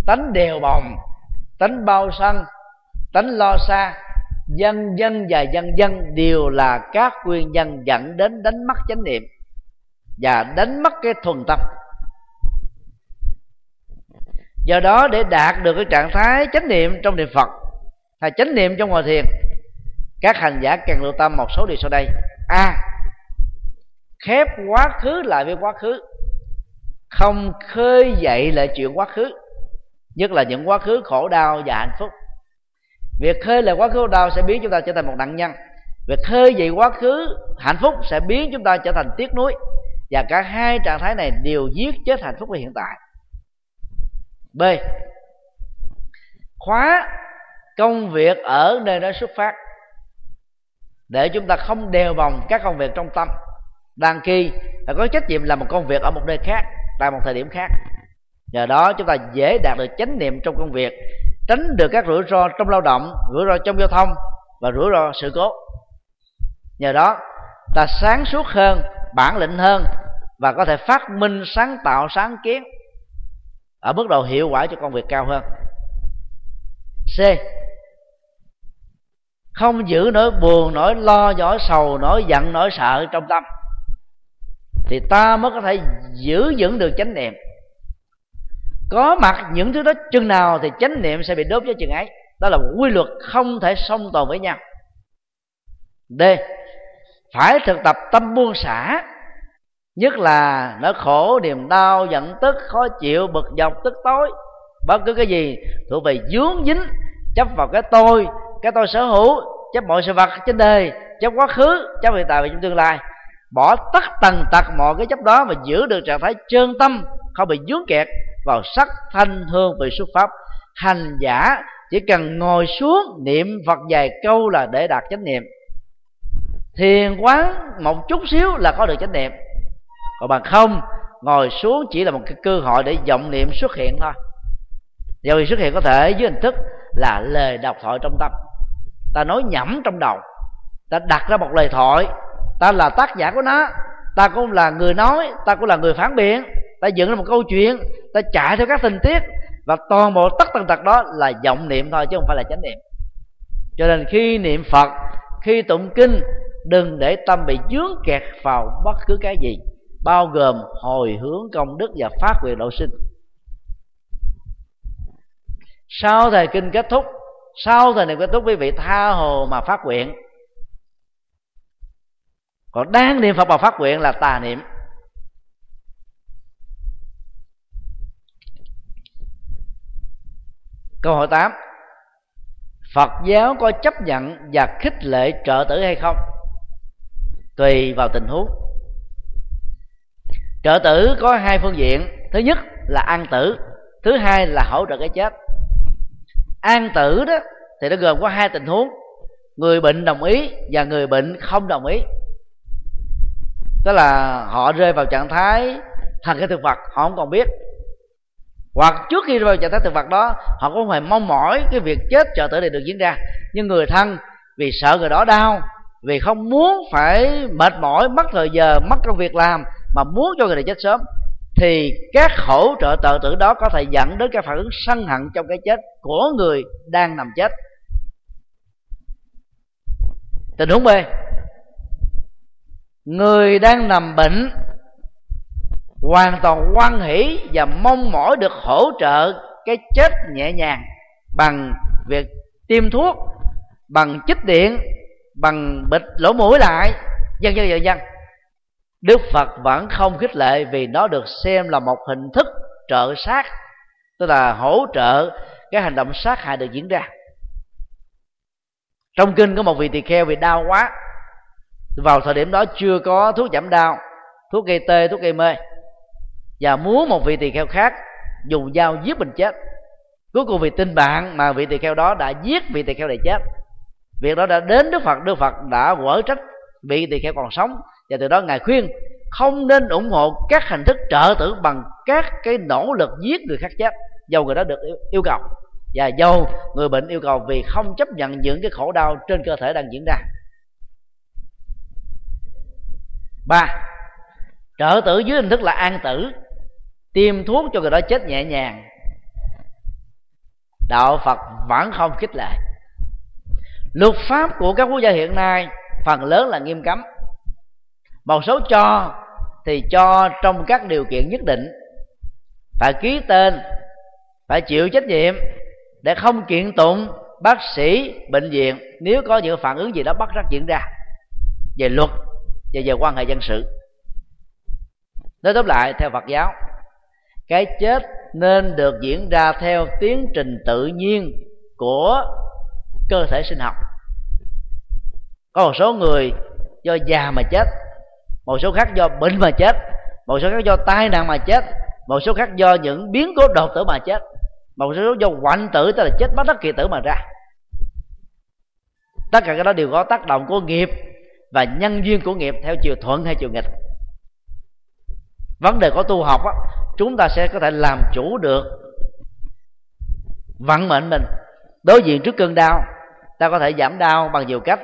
tánh đều bồng tánh bao sân tánh lo xa dân dân và dân dân đều là các nguyên nhân dẫn đến đánh mất chánh niệm và đánh mất cái thuần tâm. Do đó để đạt được cái trạng thái chánh niệm trong niệm phật hay chánh niệm trong ngồi thiền các hành giả cần lưu tâm một số điều sau đây. A. à, khép quá khứ lại với quá khứ. Không khơi dậy lại chuyện quá khứ, nhất là những quá khứ khổ đau và hạnh phúc. Việc khơi lại quá khứ khổ đau sẽ biến chúng ta trở thành một nạn nhân. Việc khơi dậy quá khứ hạnh phúc sẽ biến chúng ta trở thành tiếc nuối. Và cả hai trạng thái này đều giết chết hạnh phúc của hiện tại. B. Khóa công việc ở nơi đó xuất phát. Để chúng ta không đều vòng các công việc trong tâm đăng ký và có trách nhiệm làm một công việc ở một nơi khác, tại một thời điểm khác. Nhờ đó, chúng ta dễ đạt được chánh niệm trong công việc, tránh được các rủi ro trong lao động, rủi ro trong giao thông và rủi ro sự cố. Nhờ đó, ta sáng suốt hơn, bản lĩnh hơn và có thể phát minh, sáng tạo, sáng kiến ở mức độ hiệu quả cho công việc cao hơn. C. Không giữ nỗi buồn, nỗi lo, nỗi sầu, nỗi giận, nỗi sợ trong tâm thì ta mới có thể giữ vững được chánh niệm. Có mặt những thứ đó chừng nào thì chánh niệm sẽ bị đốt với chừng ấy. Đó là một quy luật không thể song tồn với nhau. D. Phải thực tập tâm buông xả. Nhất là nỗi khổ, niềm đau, giận tức, khó chịu, bực dọc, tức tối. Bất cứ cái gì thuộc về dướng dính, chấp vào cái tôi cái tôi sở hữu, chấp mọi sự vật trên đời, chấp quá khứ, chấp hiện tại và trong tương lai bỏ tất tần tật mọi cái chấp đó và giữ được trạng thái trơn tâm, không bị dướng kẹt vào sắc thanh hương về xuất pháp. Hành giả chỉ cần ngồi xuống niệm phật vài câu là để đạt chánh niệm. Thiền quán một chút xíu là có được chánh niệm. Còn bằng không, ngồi xuống chỉ là một cái cơ hội để vọng niệm xuất hiện thôi. Do vì xuất hiện có thể dưới hình thức là lời đọc thoại trong tâm. Ta nói nhẩm trong đầu. Ta đặt ra một lời thoại ta là tác giả của nó. Ta cũng là người nói, ta cũng là người phản biện. Ta dựng ra một câu chuyện, ta chạy theo các tình tiết. Và toàn bộ tất tần tật đó là vọng niệm thôi, chứ không phải là chánh niệm. Cho nên khi niệm phật, khi tụng kinh, đừng để tâm bị dướng kẹt vào bất cứ cái gì, bao gồm hồi hướng công đức và phát nguyện độ sinh. Sau thời kinh kết thúc, sau thời niệm kết thúc, quý vị tha hồ mà phát nguyện còn đang niệm phật mà phát nguyện là tà niệm. Câu hỏi 8 Phật giáo có chấp nhận và khích lệ trợ tử hay không? Tùy vào tình huống. Trợ tử có hai phương diện. Thứ nhất là an tử, thứ hai là hỗ trợ cái chết. An tử đó thì nó gồm có hai tình huống. Người bệnh đồng ý và người bệnh không đồng ý tức là họ rơi vào trạng thái thần cái thực vật, họ không còn biết. Hoặc trước khi rơi vào trạng thái thực vật đó, họ cũng phải mong mỏi cái việc chết trợ tử này được diễn ra. Nhưng người thân, vì sợ người đó đau, vì không muốn phải mệt mỏi, mất thời giờ, mất công việc làm, mà muốn cho người này chết sớm, thì các hỗ trợ tự tử đó có thể dẫn đến cái phản ứng sân hận trong cái chết của người đang nằm chết. Tình huống b người đang nằm bệnh, hoàn toàn quan hỷ và mong mỏi được hỗ trợ cái chết nhẹ nhàng bằng việc tiêm thuốc, bằng chích điện, bằng bịt lỗ mũi lại dân dân dân dân đức phật vẫn không khích lệ vì nó được xem là một hình thức trợ sát, tức là hỗ trợ cái hành động sát hại được diễn ra. Trong kinh có một vị tỳ kheo bị đau quá vào thời điểm đó chưa có thuốc giảm đau, thuốc gây tê, thuốc gây mê. Và muốn một vị tỳ kheo khác dùng dao giết mình chết. Cuối cùng vì tin bạn mà vị tỳ kheo đó đã giết vị tỳ kheo này chết. Việc đó đã đến đức phật đức phật đã quở trách, vị tỳ kheo còn sống. Và từ đó ngài khuyên, không nên ủng hộ các hình thức trợ tử bằng các cái nỗ lực giết người khác chết. Dầu người đó được yêu cầu. Và dầu người bệnh yêu cầu vì không chấp nhận những cái khổ đau trên cơ thể đang diễn ra. Ba trợ tử dưới hình thức là an tử, tiêm thuốc cho người đó chết nhẹ nhàng. Đạo phật vẫn không khích lệ. Luật pháp của các quốc gia hiện nay phần lớn là nghiêm cấm. Một số cho thì cho trong các điều kiện nhất định. Phải ký tên, phải chịu trách nhiệm để không kiện tụng bác sĩ bệnh viện nếu có những phản ứng gì đó bắt rắc diễn ra. Về luật và về quan hệ dân sự. Nói tóm lại, theo phật giáo, cái chết nên được diễn ra theo tiến trình tự nhiên của cơ thể sinh học. Có một số người do già mà chết, một số khác do bệnh mà chết, một số khác do tai nạn mà chết, một số khác do những biến cố đột tử mà chết, một số do hoạn tử tức là chết bất đắc kỳ tử mà ra. Tất cả cái đó đều có tác động của nghiệp và nhân duyên của nghiệp theo chiều thuận hay chiều nghịch. Vấn đề của tu học á, chúng ta sẽ có thể làm chủ được vận mệnh mình. Đối diện trước cơn đau ta có thể giảm đau bằng nhiều cách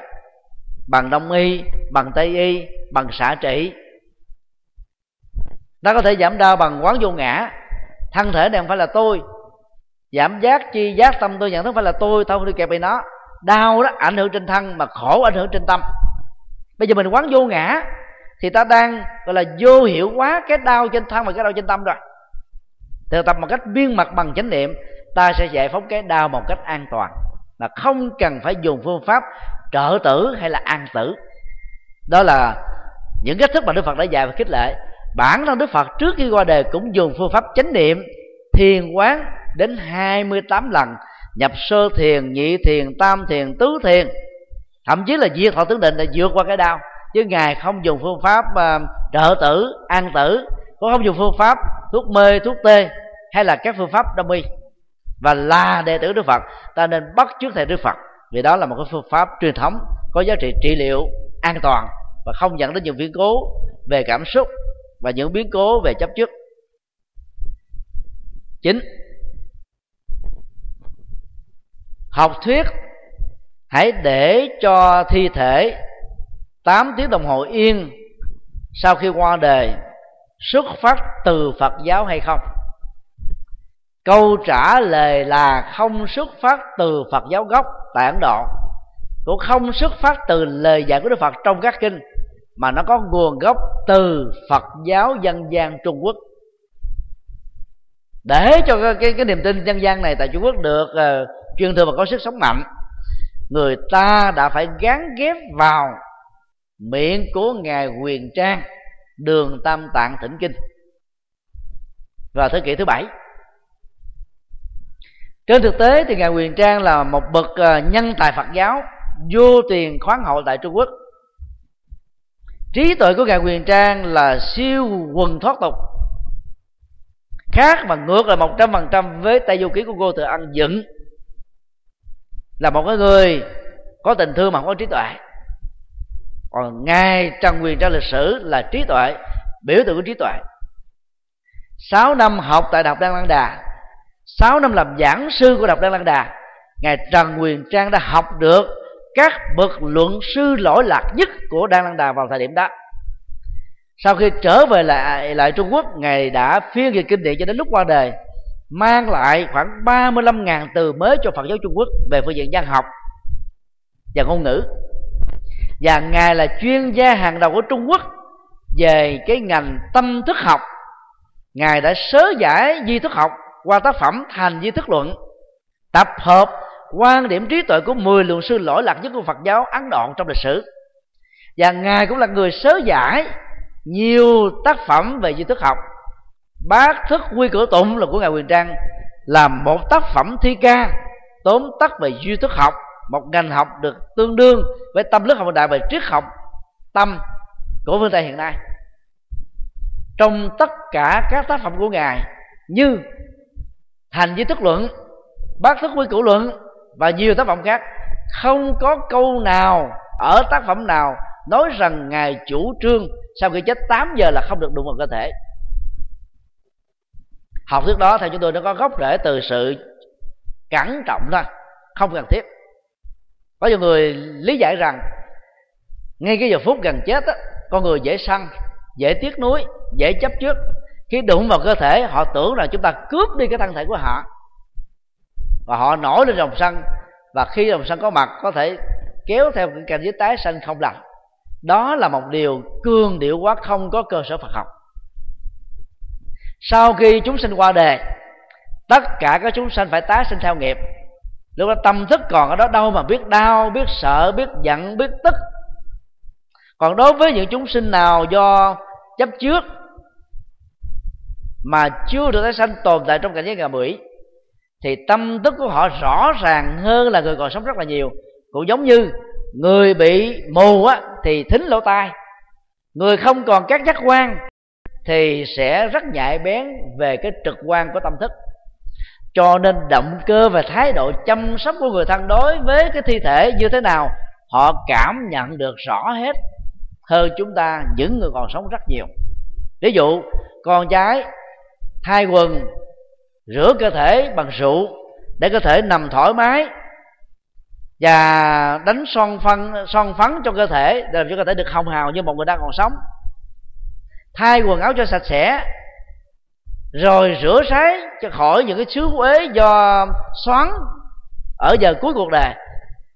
bằng đông y bằng tây y bằng xạ trị. Ta có thể giảm đau bằng quán vô ngã thân thể này không phải là tôi giảm giác chi giác tâm tôi nhận thức phải là tôi thôi đi kẹp bị nó. Đau đó ảnh hưởng trên thân mà khổ ảnh hưởng trên tâm bây giờ mình quán vô ngã, thì ta đang, gọi là vô hiệu quá cái đau trên thân và cái đau trên tâm rồi. Từ tập một cách biên mặt bằng chánh niệm, ta sẽ giải phóng cái đau một cách an toàn. Mà không cần phải dùng phương pháp trợ tử hay là an tử. Đó là những cách thức mà đức phật đã dạy và khích lệ. Bản thân đức phật trước khi qua đời cũng dùng phương pháp chánh niệm, thiền quán đến 28 lần. Nhập sơ thiền, nhị thiền, tam thiền, tứ thiền thậm chí là diệt thọ tướng định là vượt qua cái đau. Chứ ngài không dùng phương pháp uh, trợ tử an tử cũng không dùng phương pháp thuốc mê thuốc tê hay là các phương pháp đông y. Và là đệ tử đức phật ta nên bắt trước thầy đức phật vì đó là một cái phương pháp truyền thống có giá trị trị liệu an toàn và không dẫn đến những biến cố về cảm xúc và những biến cố về chấp trước. Chính học thuyết hãy để cho thi thể 8 tiếng đồng hồ yên sau khi qua đời xuất phát từ Phật giáo hay không? Câu trả lời là không xuất phát từ Phật giáo gốc tại Ấn Độ cũng không xuất phát từ lời dạy của Đức Phật trong các kinh mà nó có nguồn gốc từ Phật giáo dân gian Trung Quốc. Để cho cái, cái, cái niềm tin dân gian này tại Trung Quốc được uh, truyền thừa và có sức sống mạnh người ta đã phải gắn ghép vào miệng của ngài quyền trang, đường tam tạng thỉnh kinh. Vào thế kỷ thứ bảy. Trên thực tế thì ngài quyền trang là một bậc à, nhân tài phật giáo, vô tiền khoáng hậu tại trung quốc. Trí tuệ của ngài quyền trang là siêu quần thoát tục, khác và ngược là một trăm phần trăm với tay du ký của cô từ ăn dựng là một cái người có tình thương mà không có trí tuệ. Còn ngài trần quyền trong lịch sử là trí tuệ, biểu tượng của trí tuệ. Sáu năm học tại Đọc Đăng đan đà, sáu năm làm giảng sư của Đọc Đăng đan đà, ngài trần quyền trang đã học được các bậc luận sư lỗi lạc nhất của đan Lăng đà vào thời điểm đó. Sau khi trở về lại lại Trung Quốc, ngài đã phiên dịch kinh điển cho đến lúc qua đời mang lại khoảng 35.000 từ mới cho Phật giáo Trung Quốc về phương diện văn học và ngôn ngữ. Và ngài là chuyên gia hàng đầu của trung quốc về cái ngành tâm thức học. Ngài đã sớ giải di thức học qua tác phẩm thành di thức luận, tập hợp quan điểm trí tuệ của 10 lượng sư lỗi lạc nhất của Phật giáo Ấn Độ trong lịch sử. Và ngài cũng là người sớ giải nhiều tác phẩm về di thức học bát thức quy cửa tụng là của ngài quyền trang là một tác phẩm thi ca, tóm tắt về duy thức học, một ngành học được tương đương với tâm lý học đại về triết học tâm của phương tây hiện nay. Trong tất cả các tác phẩm của ngài như thành vi thức luận bát thức quy củ luận và nhiều tác phẩm khác, không có câu nào ở tác phẩm nào nói rằng ngài chủ trương sau khi chết 8 giờ là không được đụng vào cơ thể học thuyết đó theo chúng tôi nó có gốc rễ từ sự cẩn trọng thôi không cần thiết. Có nhiều người lý giải rằng ngay cái giờ phút gần chết á, con người dễ săn dễ tiếc nuối dễ chấp trước. Khi đụng vào cơ thể họ tưởng là chúng ta cướp đi cái thân thể của họ. Và họ nổi lên dòng săn và khi dòng săn có mặt có thể kéo theo cái cảnh giới tái sanh không lành. Đó là một điều cương điệu quá không có cơ sở Phật học sau khi chúng sinh qua đề tất cả các chúng sanh phải tái sinh theo nghiệp. Lúc đó tâm thức còn ở đó đâu mà biết đau, biết sợ, biết giận, biết tức. Còn đối với những chúng sinh nào do chấp trước mà chưa được tái sanh tồn tại trong cảnh giới ngạ bưởi thì tâm thức của họ rõ ràng hơn là người còn sống rất là nhiều. Cũng giống như người bị mù á, thì thính lỗ tai. Người không còn các giác quan thì sẽ rất nhạy bén về cái trực quan của tâm thức. Cho nên động cơ và thái độ chăm sóc của người thân đối với cái thi thể như thế nào, họ cảm nhận được rõ hết hơn chúng ta, những người còn sống rất nhiều. Ví dụ, con gái thay quần, rửa cơ thể bằng rượu để cơ thể nằm thoải mái và đánh son phân son phấn cho cơ thể để làm cho cơ thể được hồng hào như một người đang còn sống thay quần áo cho sạch sẽ, rồi rửa sái cho khỏi những cái xứ uế do xoắn ở giờ cuối cuộc đời.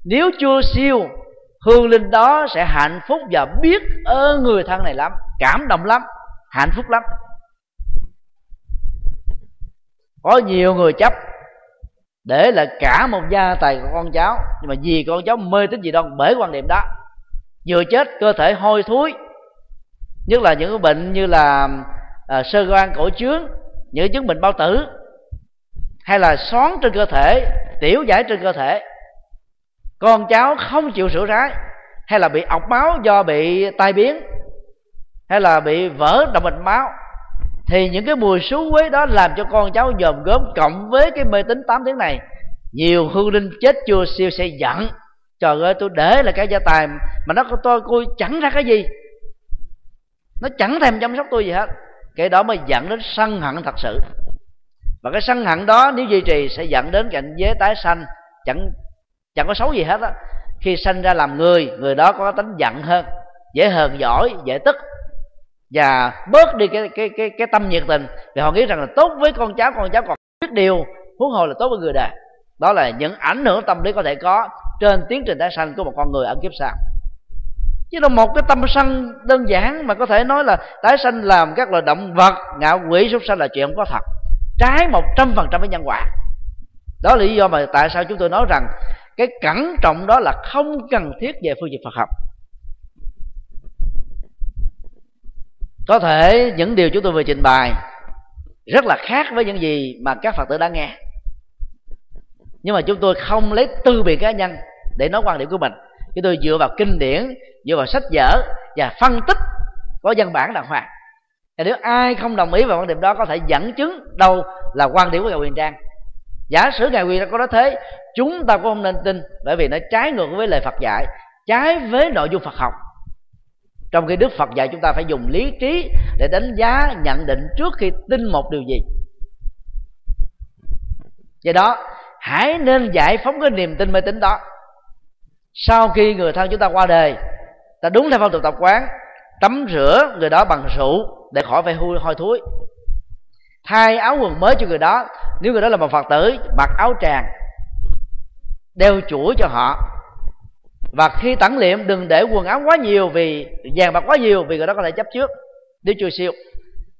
Nếu chưa siêu, hương linh đó sẽ hạnh phúc và biết ơn người thân này lắm, cảm động lắm, hạnh phúc lắm. Có nhiều người chấp để là cả một gia tài của con cháu, nhưng mà vì con cháu mê tính gì đâu bởi quan điểm đó, vừa chết cơ thể hôi thối nhất là những cái bệnh như là à, sơ gan cổ trướng những chứng bệnh bao tử hay là xoắn trên cơ thể tiểu giải trên cơ thể. Con cháu không chịu sửa rái hay là bị ọc máu do bị tai biến hay là bị vỡ động mạch máu thì những cái mùi xú quế đó làm cho con cháu dòm gớm cộng với cái mê tín 8 tiếng này. Nhiều hương linh chết chưa siêu sẽ giận trời ơi tôi để là cái gia tài mà nó tôi coi chẳng ra cái gì nó chẳng thèm chăm sóc tôi gì hết. Cái đó mới dẫn đến sân hận thật sự. Và cái sân hận đó, nếu duy trì, sẽ dẫn đến cảnh giới tái sanh. Chẳng chẳng có xấu gì hết á. Khi sanh ra làm người người đó có tính giận hơn, dễ hờn giỏi, dễ tức. Và bớt đi cái cái cái cái tâm nhiệt tình. Vì họ nghĩ rằng là tốt với con cháu con cháu còn biết điều, huống hồ là tốt với người đời. Đó là những ảnh hưởng tâm lý có thể có trên tiến trình tái sanh của một con người ở kiếp sau chứ là một cái tâm sân đơn giản mà có thể nói là tái sanh làm các loài động vật, ngạo quỷ, súc sanh là chuyện không có thật. Trái một trăm phần trăm với nhân quả. Đó là lý do mà tại sao chúng tôi nói rằng cái cẩn trọng đó là không cần thiết về phương diện Phật học. Có thể những điều chúng tôi vừa trình bày rất là khác với những gì mà các phật tử đã nghe. Nhưng mà chúng tôi không lấy tư biệt cá nhân để nói quan điểm của mình chúng tôi dựa vào kinh điển, dựa vào sách vở và phân tích có văn bản đàng hoàng. Và nếu ai không đồng ý vào quan điểm đó, có thể dẫn chứng đâu là quan điểm của ngài quyền trang. Giả sử ngài quyền có nói thế, chúng ta cũng không nên tin, bởi vì nó trái ngược với lời phật dạy, trái với nội dung phật học. Trong khi đức phật dạy chúng ta phải dùng lý trí để đánh giá, nhận định trước khi tin một điều gì. Do đó, hãy nên giải phóng cái niềm tin mê tín đó sau khi người thân chúng ta qua đời, ta đúng theo phong tục tập quán, tắm rửa người đó bằng rượu để khỏi phải hôi hôi thối. Thay áo quần mới cho người đó, nếu người đó là một phật tử, mặc áo tràng, đeo chuỗi cho họ. Và khi tẩn liệm đừng để quần áo quá nhiều vì vàng bạc quá nhiều vì người đó có thể chấp trước. Nếu chưa siêu,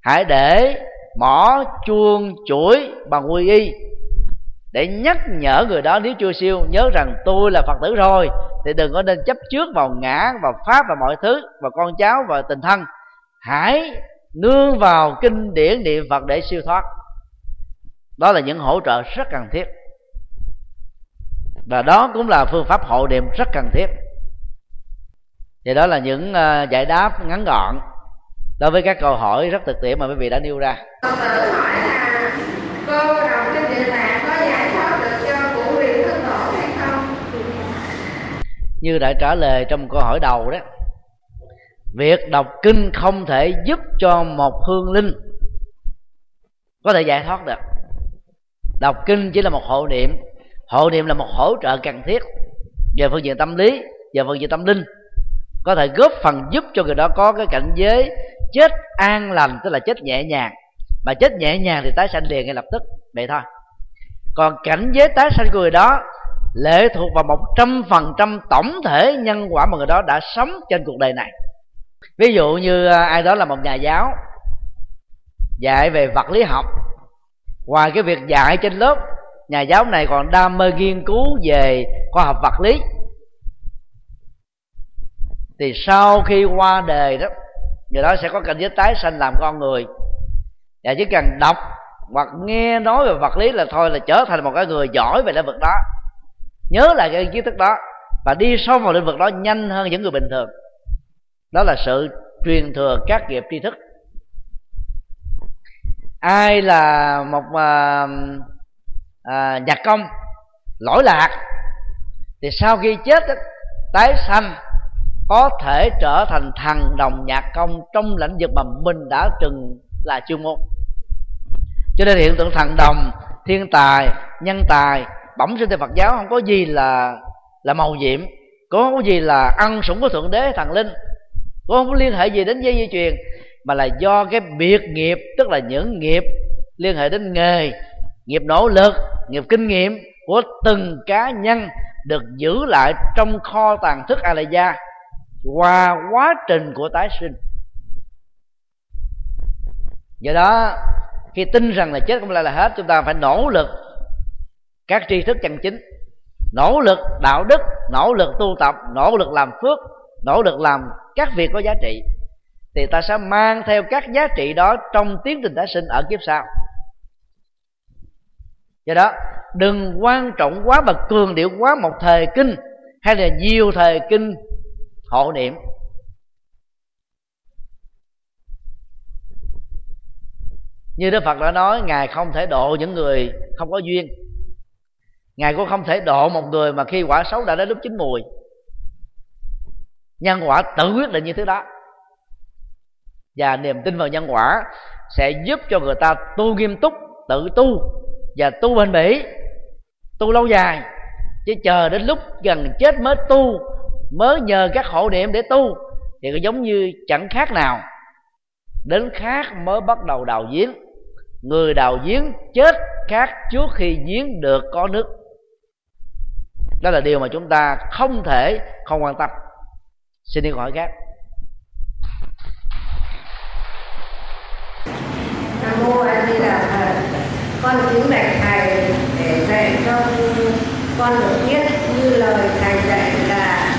hãy để mỏ, chuông, chuỗi bằng quy y để nhắc nhở người đó nếu chưa siêu, nhớ rằng tôi là phật tử rồi. Thì đừng có nên chấp trước vào ngã, vào pháp và mọi thứ và con cháu và tình thân. Hãy nương vào kinh điển niệm phật để siêu thoát. Đó là những hỗ trợ rất cần thiết. Và đó cũng là phương pháp hộ niệm rất cần thiết. Thì đó là những ờ, giải đáp ngắn gọn. Đối với các câu hỏi rất thực tiễn mà quý vị đã nêu ra. Hỏi là cô đọc kinh địa tạng có giải thoát được cho cụ huyền thân tổ hay không? Như đã trả lời trong câu hỏi đầu đó, việc đọc kinh không thể giúp cho một hương linh có thể giải thoát được. Đọc kinh chỉ là một hộ niệm hộ niệm là một hỗ trợ cần thiết về phương diện tâm lý, về phương diện tâm linh, có thể góp phần giúp cho người đó có cái cảnh giới chết an lành, tức là chết nhẹ nhàng. Mà chết nhẹ nhàng thì tái sanh liền ngay lập tức, vậy thôi. Còn cảnh giới tái sanh của người đó lệ thuộc vào một trăm phần trăm tổng thể nhân quả mà người đó đã sống trên cuộc đời này. Ví dụ như à, ai đó là một nhà giáo, dạy về vật lý học, ngoài cái việc dạy trên lớp, nhà giáo này còn đam mê nghiên cứu về khoa học vật lý. Thì sau khi qua đời đó, người đó sẽ có cảnh giới tái sanh làm con người. Và chỉ cần đọc hoặc nghe nói về vật lý là thôi là trở thành một cái người giỏi về lĩnh vực đó nhớ lại cái kiến thức đó và đi sâu vào lĩnh vực đó nhanh hơn những người bình thường. Đó là sự truyền thừa các nghiệp tri thức. Ai là một à, à, nhạc công lỗi lạc thì sau khi chết tái sanh có thể trở thành thần đồng nhạc công trong lĩnh vực mà mình đã từng là chuyên môn. Cho nên hiện tượng thần đồng thiên tài nhân tài bẩm sinh theo phật giáo, không có gì là là màu nhiệm, cũng không có gì là ăn sủng của thượng đế thần linh, cũng không có liên hệ gì đến dây di truyền, mà là do cái biệt nghiệp, tức là những nghiệp liên hệ đến nghề, nghiệp nỗ lực, nghiệp kinh nghiệm của từng cá nhân được giữ lại trong kho tàng thức a la gia qua quá trình của tái sinh. Do đó, khi tin rằng là chết không lại là hết, chúng ta phải nỗ lực các tri thức chân chính. Nỗ lực đạo đức, nỗ lực tu tập, nỗ lực làm phước, nỗ lực làm các việc có giá trị. Thì ta sẽ mang theo các giá trị đó trong tiến trình tái sinh ở kiếp sau. Do đó, đừng quan trọng quá và cường điệu quá một thời kinh hay là nhiều thời kinh hộ niệm. Như đức phật đã nói, ngài không thể độ những người không có duyên ngài cũng không thể độ một người mà khi quả xấu đã đến lúc chín mùi. Nhân quả tự quyết định như thứ đó. Và niềm tin vào nhân quả sẽ giúp cho người ta tu nghiêm túc, tự tu và tu bền bỉ, tu lâu dài. Chứ chờ đến lúc gần chết mới tu, mới nhờ các hộ niệm để tu, thì giống như chẳng khác nào. Đến khác mới bắt đầu đào giếng. Người đào giếng chết khác trước khi giếng được có nước đó là điều mà chúng ta không thể, không quan tâm xin đi câu hỏi khác Nam mô A Di Đà Phật. Con kính bạch thầy để dạy cho con được biết như lời thầy dạy là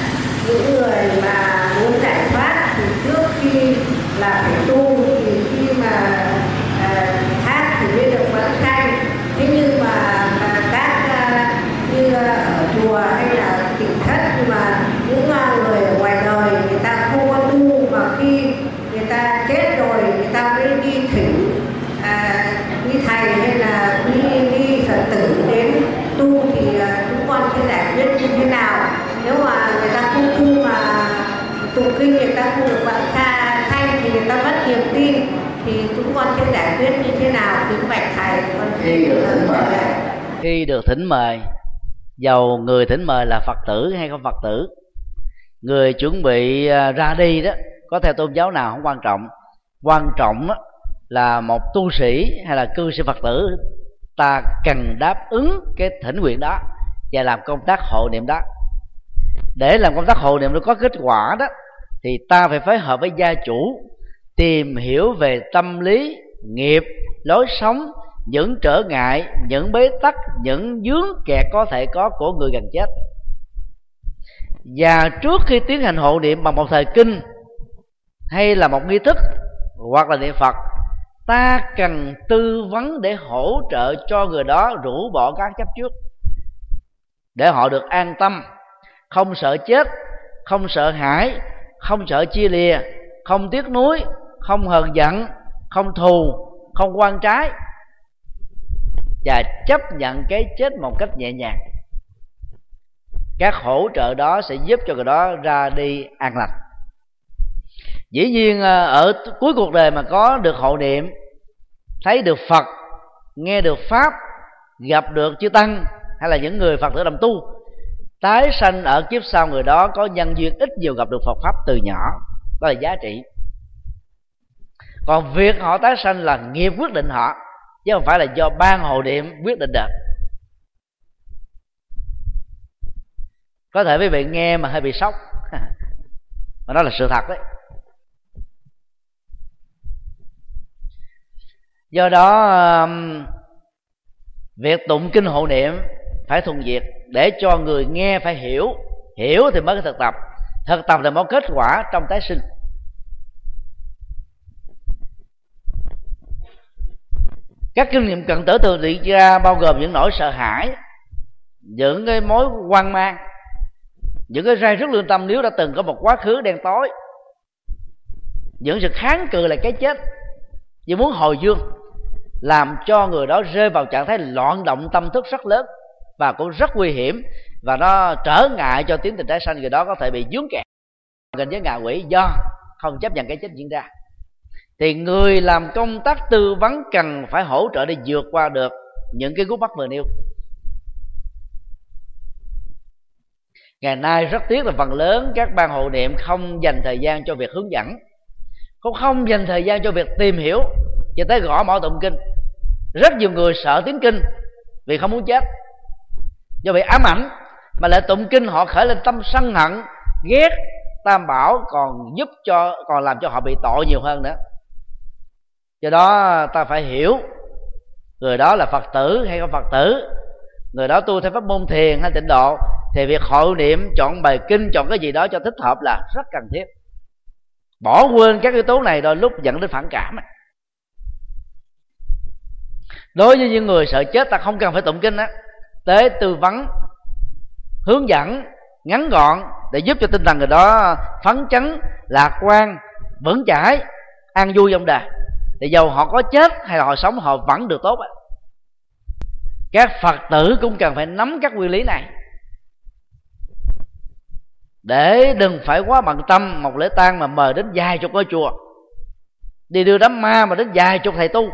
những người mà muốn giải thoát thì trước khi là phải tu thì khi mà à, hát thì mới được vãng sanh thế nhưng mà, mà các à, như ở chùa hay là tỉnh thất nhưng mà những à, người ở ngoài đời người ta không có tu mà khi người ta chết rồi người ta mới đi thỉnh à, quý thầy hay là quý đi phật tử đến tu thì à, chúng con sẽ giải quyết như thế nào nếu mà người ta không tu mà tụng kinh người ta không được bạn xa thanh thì người ta mất niềm tin thì chúng con sẽ giải quyết như thế nào kính bạch thầy con khi được thỉnh mời khi được thỉnh mời dầu người thỉnh mời là phật tử hay không phật tử? Người chuẩn bị à, ra đi đó, có theo tôn giáo nào không quan trọng. Quan trọng là một tu sĩ hay là cư sĩ phật tử, ta cần đáp ứng cái thỉnh nguyện đó và làm công tác hộ niệm đó. Để làm công tác hộ niệm nó có kết quả đó, thì ta phải phối hợp với gia chủ tìm hiểu về tâm lý, nghiệp, lối sống những trở ngại, những bế tắc, những dướng kẹt có thể có của người gần chết. Và trước khi tiến hành hộ niệm bằng một thời kinh, hay là một nghi thức, hoặc là niệm phật, ta cần tư vấn để hỗ trợ cho người đó rũ bỏ các chấp trước. Để họ được an tâm, không sợ chết, không sợ hãi, không sợ chia lìa, không tiếc nuối, không hờn giận, không thù, không quan trái và chấp nhận cái chết một cách nhẹ nhàng. Các hỗ trợ đó sẽ giúp cho người đó ra đi an lành. Dĩ nhiên ờ, ở cuối cuộc đời mà có được hộ niệm, thấy được phật, nghe được pháp, gặp được chư tăng hay là những người phật tử đồng tu, tái sanh ở kiếp sau người đó có nhân duyên ít nhiều gặp được phật pháp từ nhỏ, đó là giá trị. Còn việc họ tái sanh là nghiệp quyết định họ chứ không phải là do ban hộ niệm quyết định được. Có thể quý vị nghe mà hơi bị sốc. <laughs> Mà đó là sự thật đấy. Do đó um, việc tụng kinh hộ niệm phải thuần việt để cho người nghe phải hiểu. Hiểu thì mới có thực tập. Thực tập là mới kết quả trong tái sinh. Các kinh nghiệm cận tử từ thị ra bao gồm những nỗi sợ hãi, những cái mối hoang mang, những cái rai rất lương tâm nếu đã từng có một quá khứ đen tối. Những sự kháng cự lại cái chết. Vì muốn hồi dương, làm cho người đó rơi vào trạng thái loạn động tâm thức rất lớn và cũng rất nguy hiểm và nó trở ngại cho tiến trình tái sanh. Người đó có thể bị dướng kẹt gần với ngạ quỷ do không chấp nhận cái chết diễn ra thì người làm công tác tư vấn cần phải hỗ trợ để vượt qua được những cái gút mắt vừa nêu. Ngày nay rất tiếc là phần lớn các ban hộ niệm không dành thời gian cho việc hướng dẫn, cũng không dành thời gian cho việc tìm hiểu cho tới gõ mỏ tụng kinh. Rất nhiều người sợ tiếng kinh vì không muốn chết, do bị ám ảnh, mà lại tụng kinh họ khởi lên tâm sân hận, ghét tam bảo còn giúp cho, còn làm cho họ bị tội nhiều hơn nữa do đó ta phải hiểu, người đó là phật tử hay không phật tử. Người đó tu theo pháp môn thiền hay tịnh độ, thì việc hội niệm, chọn bài kinh, chọn cái gì đó cho thích hợp là rất cần thiết. Bỏ quên các yếu tố này đôi lúc dẫn đến phản cảm. Đối với những người sợ chết, ta không cần phải tụng kinh á. Tế, tư, vấn, hướng dẫn, ngắn gọn để giúp cho tinh thần người đó phấn chấn, lạc quan, vững chãi, an vui trong đời thì dầu họ có chết hay là họ sống, họ vẫn được tốt các phật tử cũng cần phải nắm các nguyên lý này. Để đừng phải quá bận tâm một lễ tang mà mời đến vài chục ngôi chùa. Đi đưa đám ma mà đến vài chục thầy tu.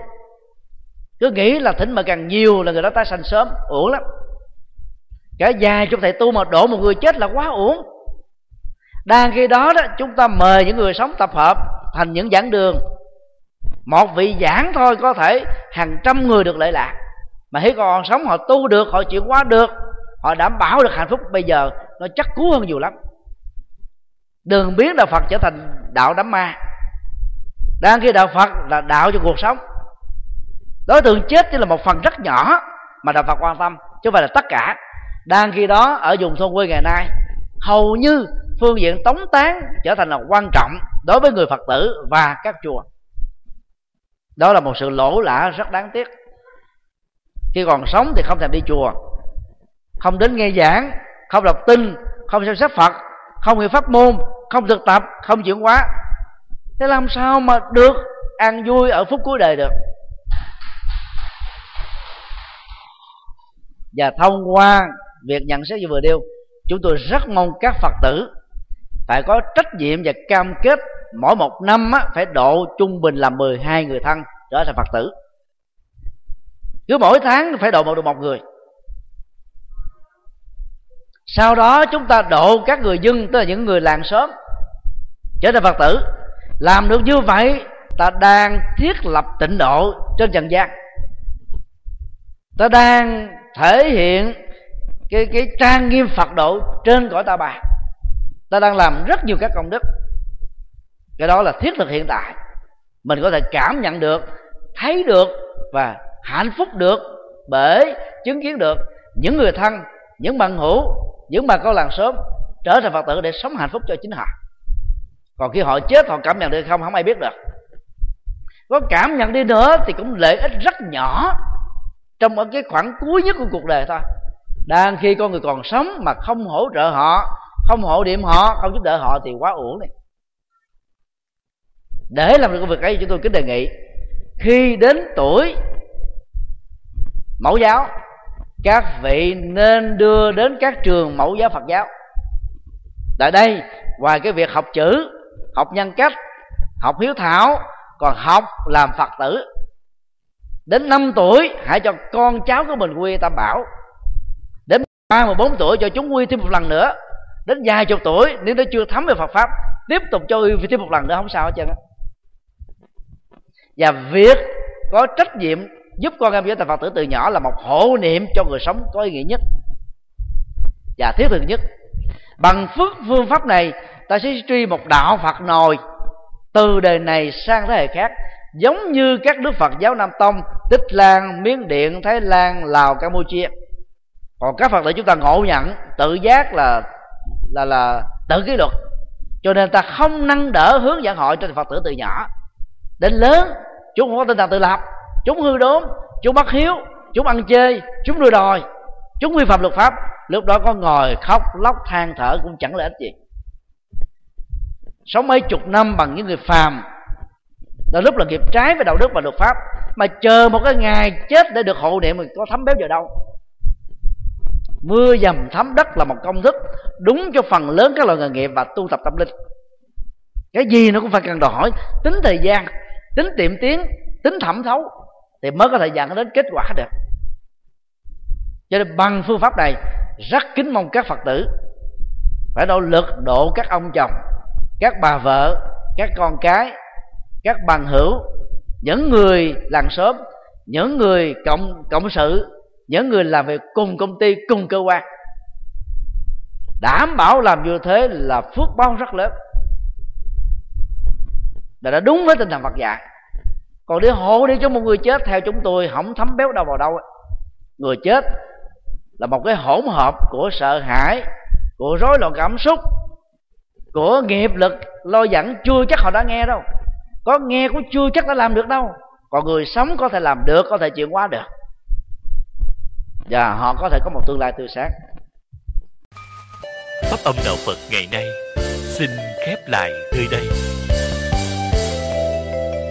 Cứ nghĩ là thỉnh mà càng nhiều là người đó tái sanh sớm, uổng lắm. Cả vài chục thầy tu mà đổ một người chết là quá uổng. Đang khi đó đó, chúng ta mời những người sống tập hợp thành những giảng đường một vị giảng thôi có thể hàng trăm người được lợi lạc. Mà khi còn sống họ tu được, họ chịu hóa được, họ đảm bảo được hạnh phúc. Bây giờ nó chắc cú hơn nhiều lắm. Đừng biến đạo phật trở thành đạo đám ma. Đang khi đạo phật là đạo cho cuộc sống. Đối tượng chết chỉ là một phần rất nhỏ mà đạo phật quan tâm, chứ không phải là tất cả. Đang khi đó, ở vùng thôn quê ngày nay, hầu như phương diện tống tán trở thành là quan trọng đối với người phật tử và các chùa đó là một sự lỗ lã rất đáng tiếc. Khi còn sống thì không thèm đi chùa, không đến nghe giảng, không đọc tin, không xem sách phật, không hiểu pháp môn, không thực tập, không chuyển hóa. Thế làm sao mà được an vui ở phút cuối đời được? Và thông qua việc nhận xét như vừa nêu, chúng tôi rất mong các phật tử phải có trách nhiệm và cam kết mỗi một năm á, phải độ trung bình là 12 người thân trở thành phật tử. Cứ mỗi tháng phải độ một được một người. Sau đó chúng ta độ các người dân tức là những người làng xóm trở thành phật tử. Làm được như vậy ta đang thiết lập tịnh độ trên trần gian. Ta đang thể hiện cái cái trang nghiêm phật độ trên cõi ta bà. Ta đang làm rất nhiều các công đức cái đó là thiết thực hiện tại. Mình có thể cảm nhận được, thấy được và hạnh phúc được bởi chứng kiến được những người thân, những bằng hữu, những bà con làng sớm trở thành phật tử để sống hạnh phúc cho chính họ. Còn khi họ chết, họ cảm nhận được không không ai biết được. Có cảm nhận đi nữa thì cũng lợi ích rất nhỏ trong cái khoảng cuối nhất của cuộc đời thôi. Đang khi con người còn sống mà không hỗ trợ họ, không hộ điểm họ, không giúp đỡ họ thì quá uổng này để làm được công việc ấy, chúng tôi kính đề nghị, khi đến tuổi mẫu giáo, các vị nên đưa đến các trường mẫu giáo phật giáo. Tại đây, ngoài cái việc học chữ, học nhân cách, học hiếu thảo, còn học làm phật tử. Đến 5 tuổi, hãy cho con cháu của mình quy tam bảo. Đến ba mươi bốn tuổi, cho chúng quy thêm một lần nữa. Đến vài chục tuổi, nếu nó chưa thấm về Phật pháp, tiếp tục cho quy thêm một lần nữa, không sao hết trơn á và việc có trách nhiệm giúp con em trở thành Phật tử từ nhỏ là một hộ niệm cho người sống có ý nghĩa nhất và thiết thực nhất. Bằng phước phương pháp này ta sẽ truy một đạo Phật nồi từ đời này sang thế hệ khác giống như các đức Phật giáo Nam Tông Tích Lan, Miến Điện, Thái Lan, Lào, Campuchia. Còn các Phật tử chúng ta ngộ nhận tự giác là là là tự kỷ luật. Cho nên ta không nâng đỡ hướng dẫn họ cho Phật tử từ nhỏ đến lớn, chúng không có tinh thần tự lập. Chúng hư đốn, chúng bắt hiếu, chúng ăn chơi, chúng đua đòi. Chúng vi phạm luật pháp. Lúc đó có ngồi khóc, lóc, than, thở cũng chẳng lợi ích gì. Sống mấy chục năm bằng những người phàm, là lúc là nghiệp trái với đạo đức và luật pháp. Mà chờ một cái ngày chết để được hộ niệm mình có thấm béo vào đâu. Mưa dầm thấm đất là một công thức đúng cho phần lớn các loại nghề nghiệp và tu tập tâm linh. Cái gì nó cũng phải cần đòi hỏi tính thời gian tính tiệm tiến tính thẩm thấu, thì mới có thể dẫn đến kết quả được. Cho nên bằng phương pháp này, rất kính mong các phật tử phải nỗ lực độ các ông chồng, các bà vợ, các con cái, các bằng hữu, những người làng xóm, những người cộng cộng sự, những người làm việc cùng công ty, cùng cơ quan. Đảm bảo làm như thế là phước báo rất lớn là đã đúng với tinh thần Phật dạy. Còn để hộ đi cho một người chết, theo chúng tôi, không thấm béo đâu vào đâu người chết là một cái hỗn hợp của sợ hãi, của rối loạn cảm xúc, của nghiệp lực lo dẫn chưa chắc họ đã nghe đâu. Có nghe cũng chưa chắc đã làm được đâu. Còn người sống có thể làm được, có thể chuyển qua được. Và họ có thể có một tương lai tươi sáng. Pháp âm đạo phật ngày nay xin khép lại nơi đây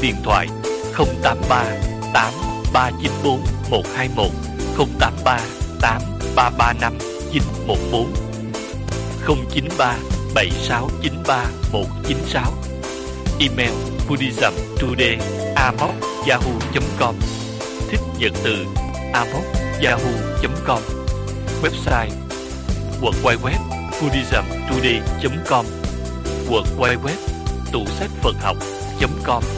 điện thoại 083 8394 121 083 8335 914 093 7693 196 Email buddhism today yahoo.com Thích nhật từ yahoo.com Website www buddhismtoday.com www tủ sách Phật học.com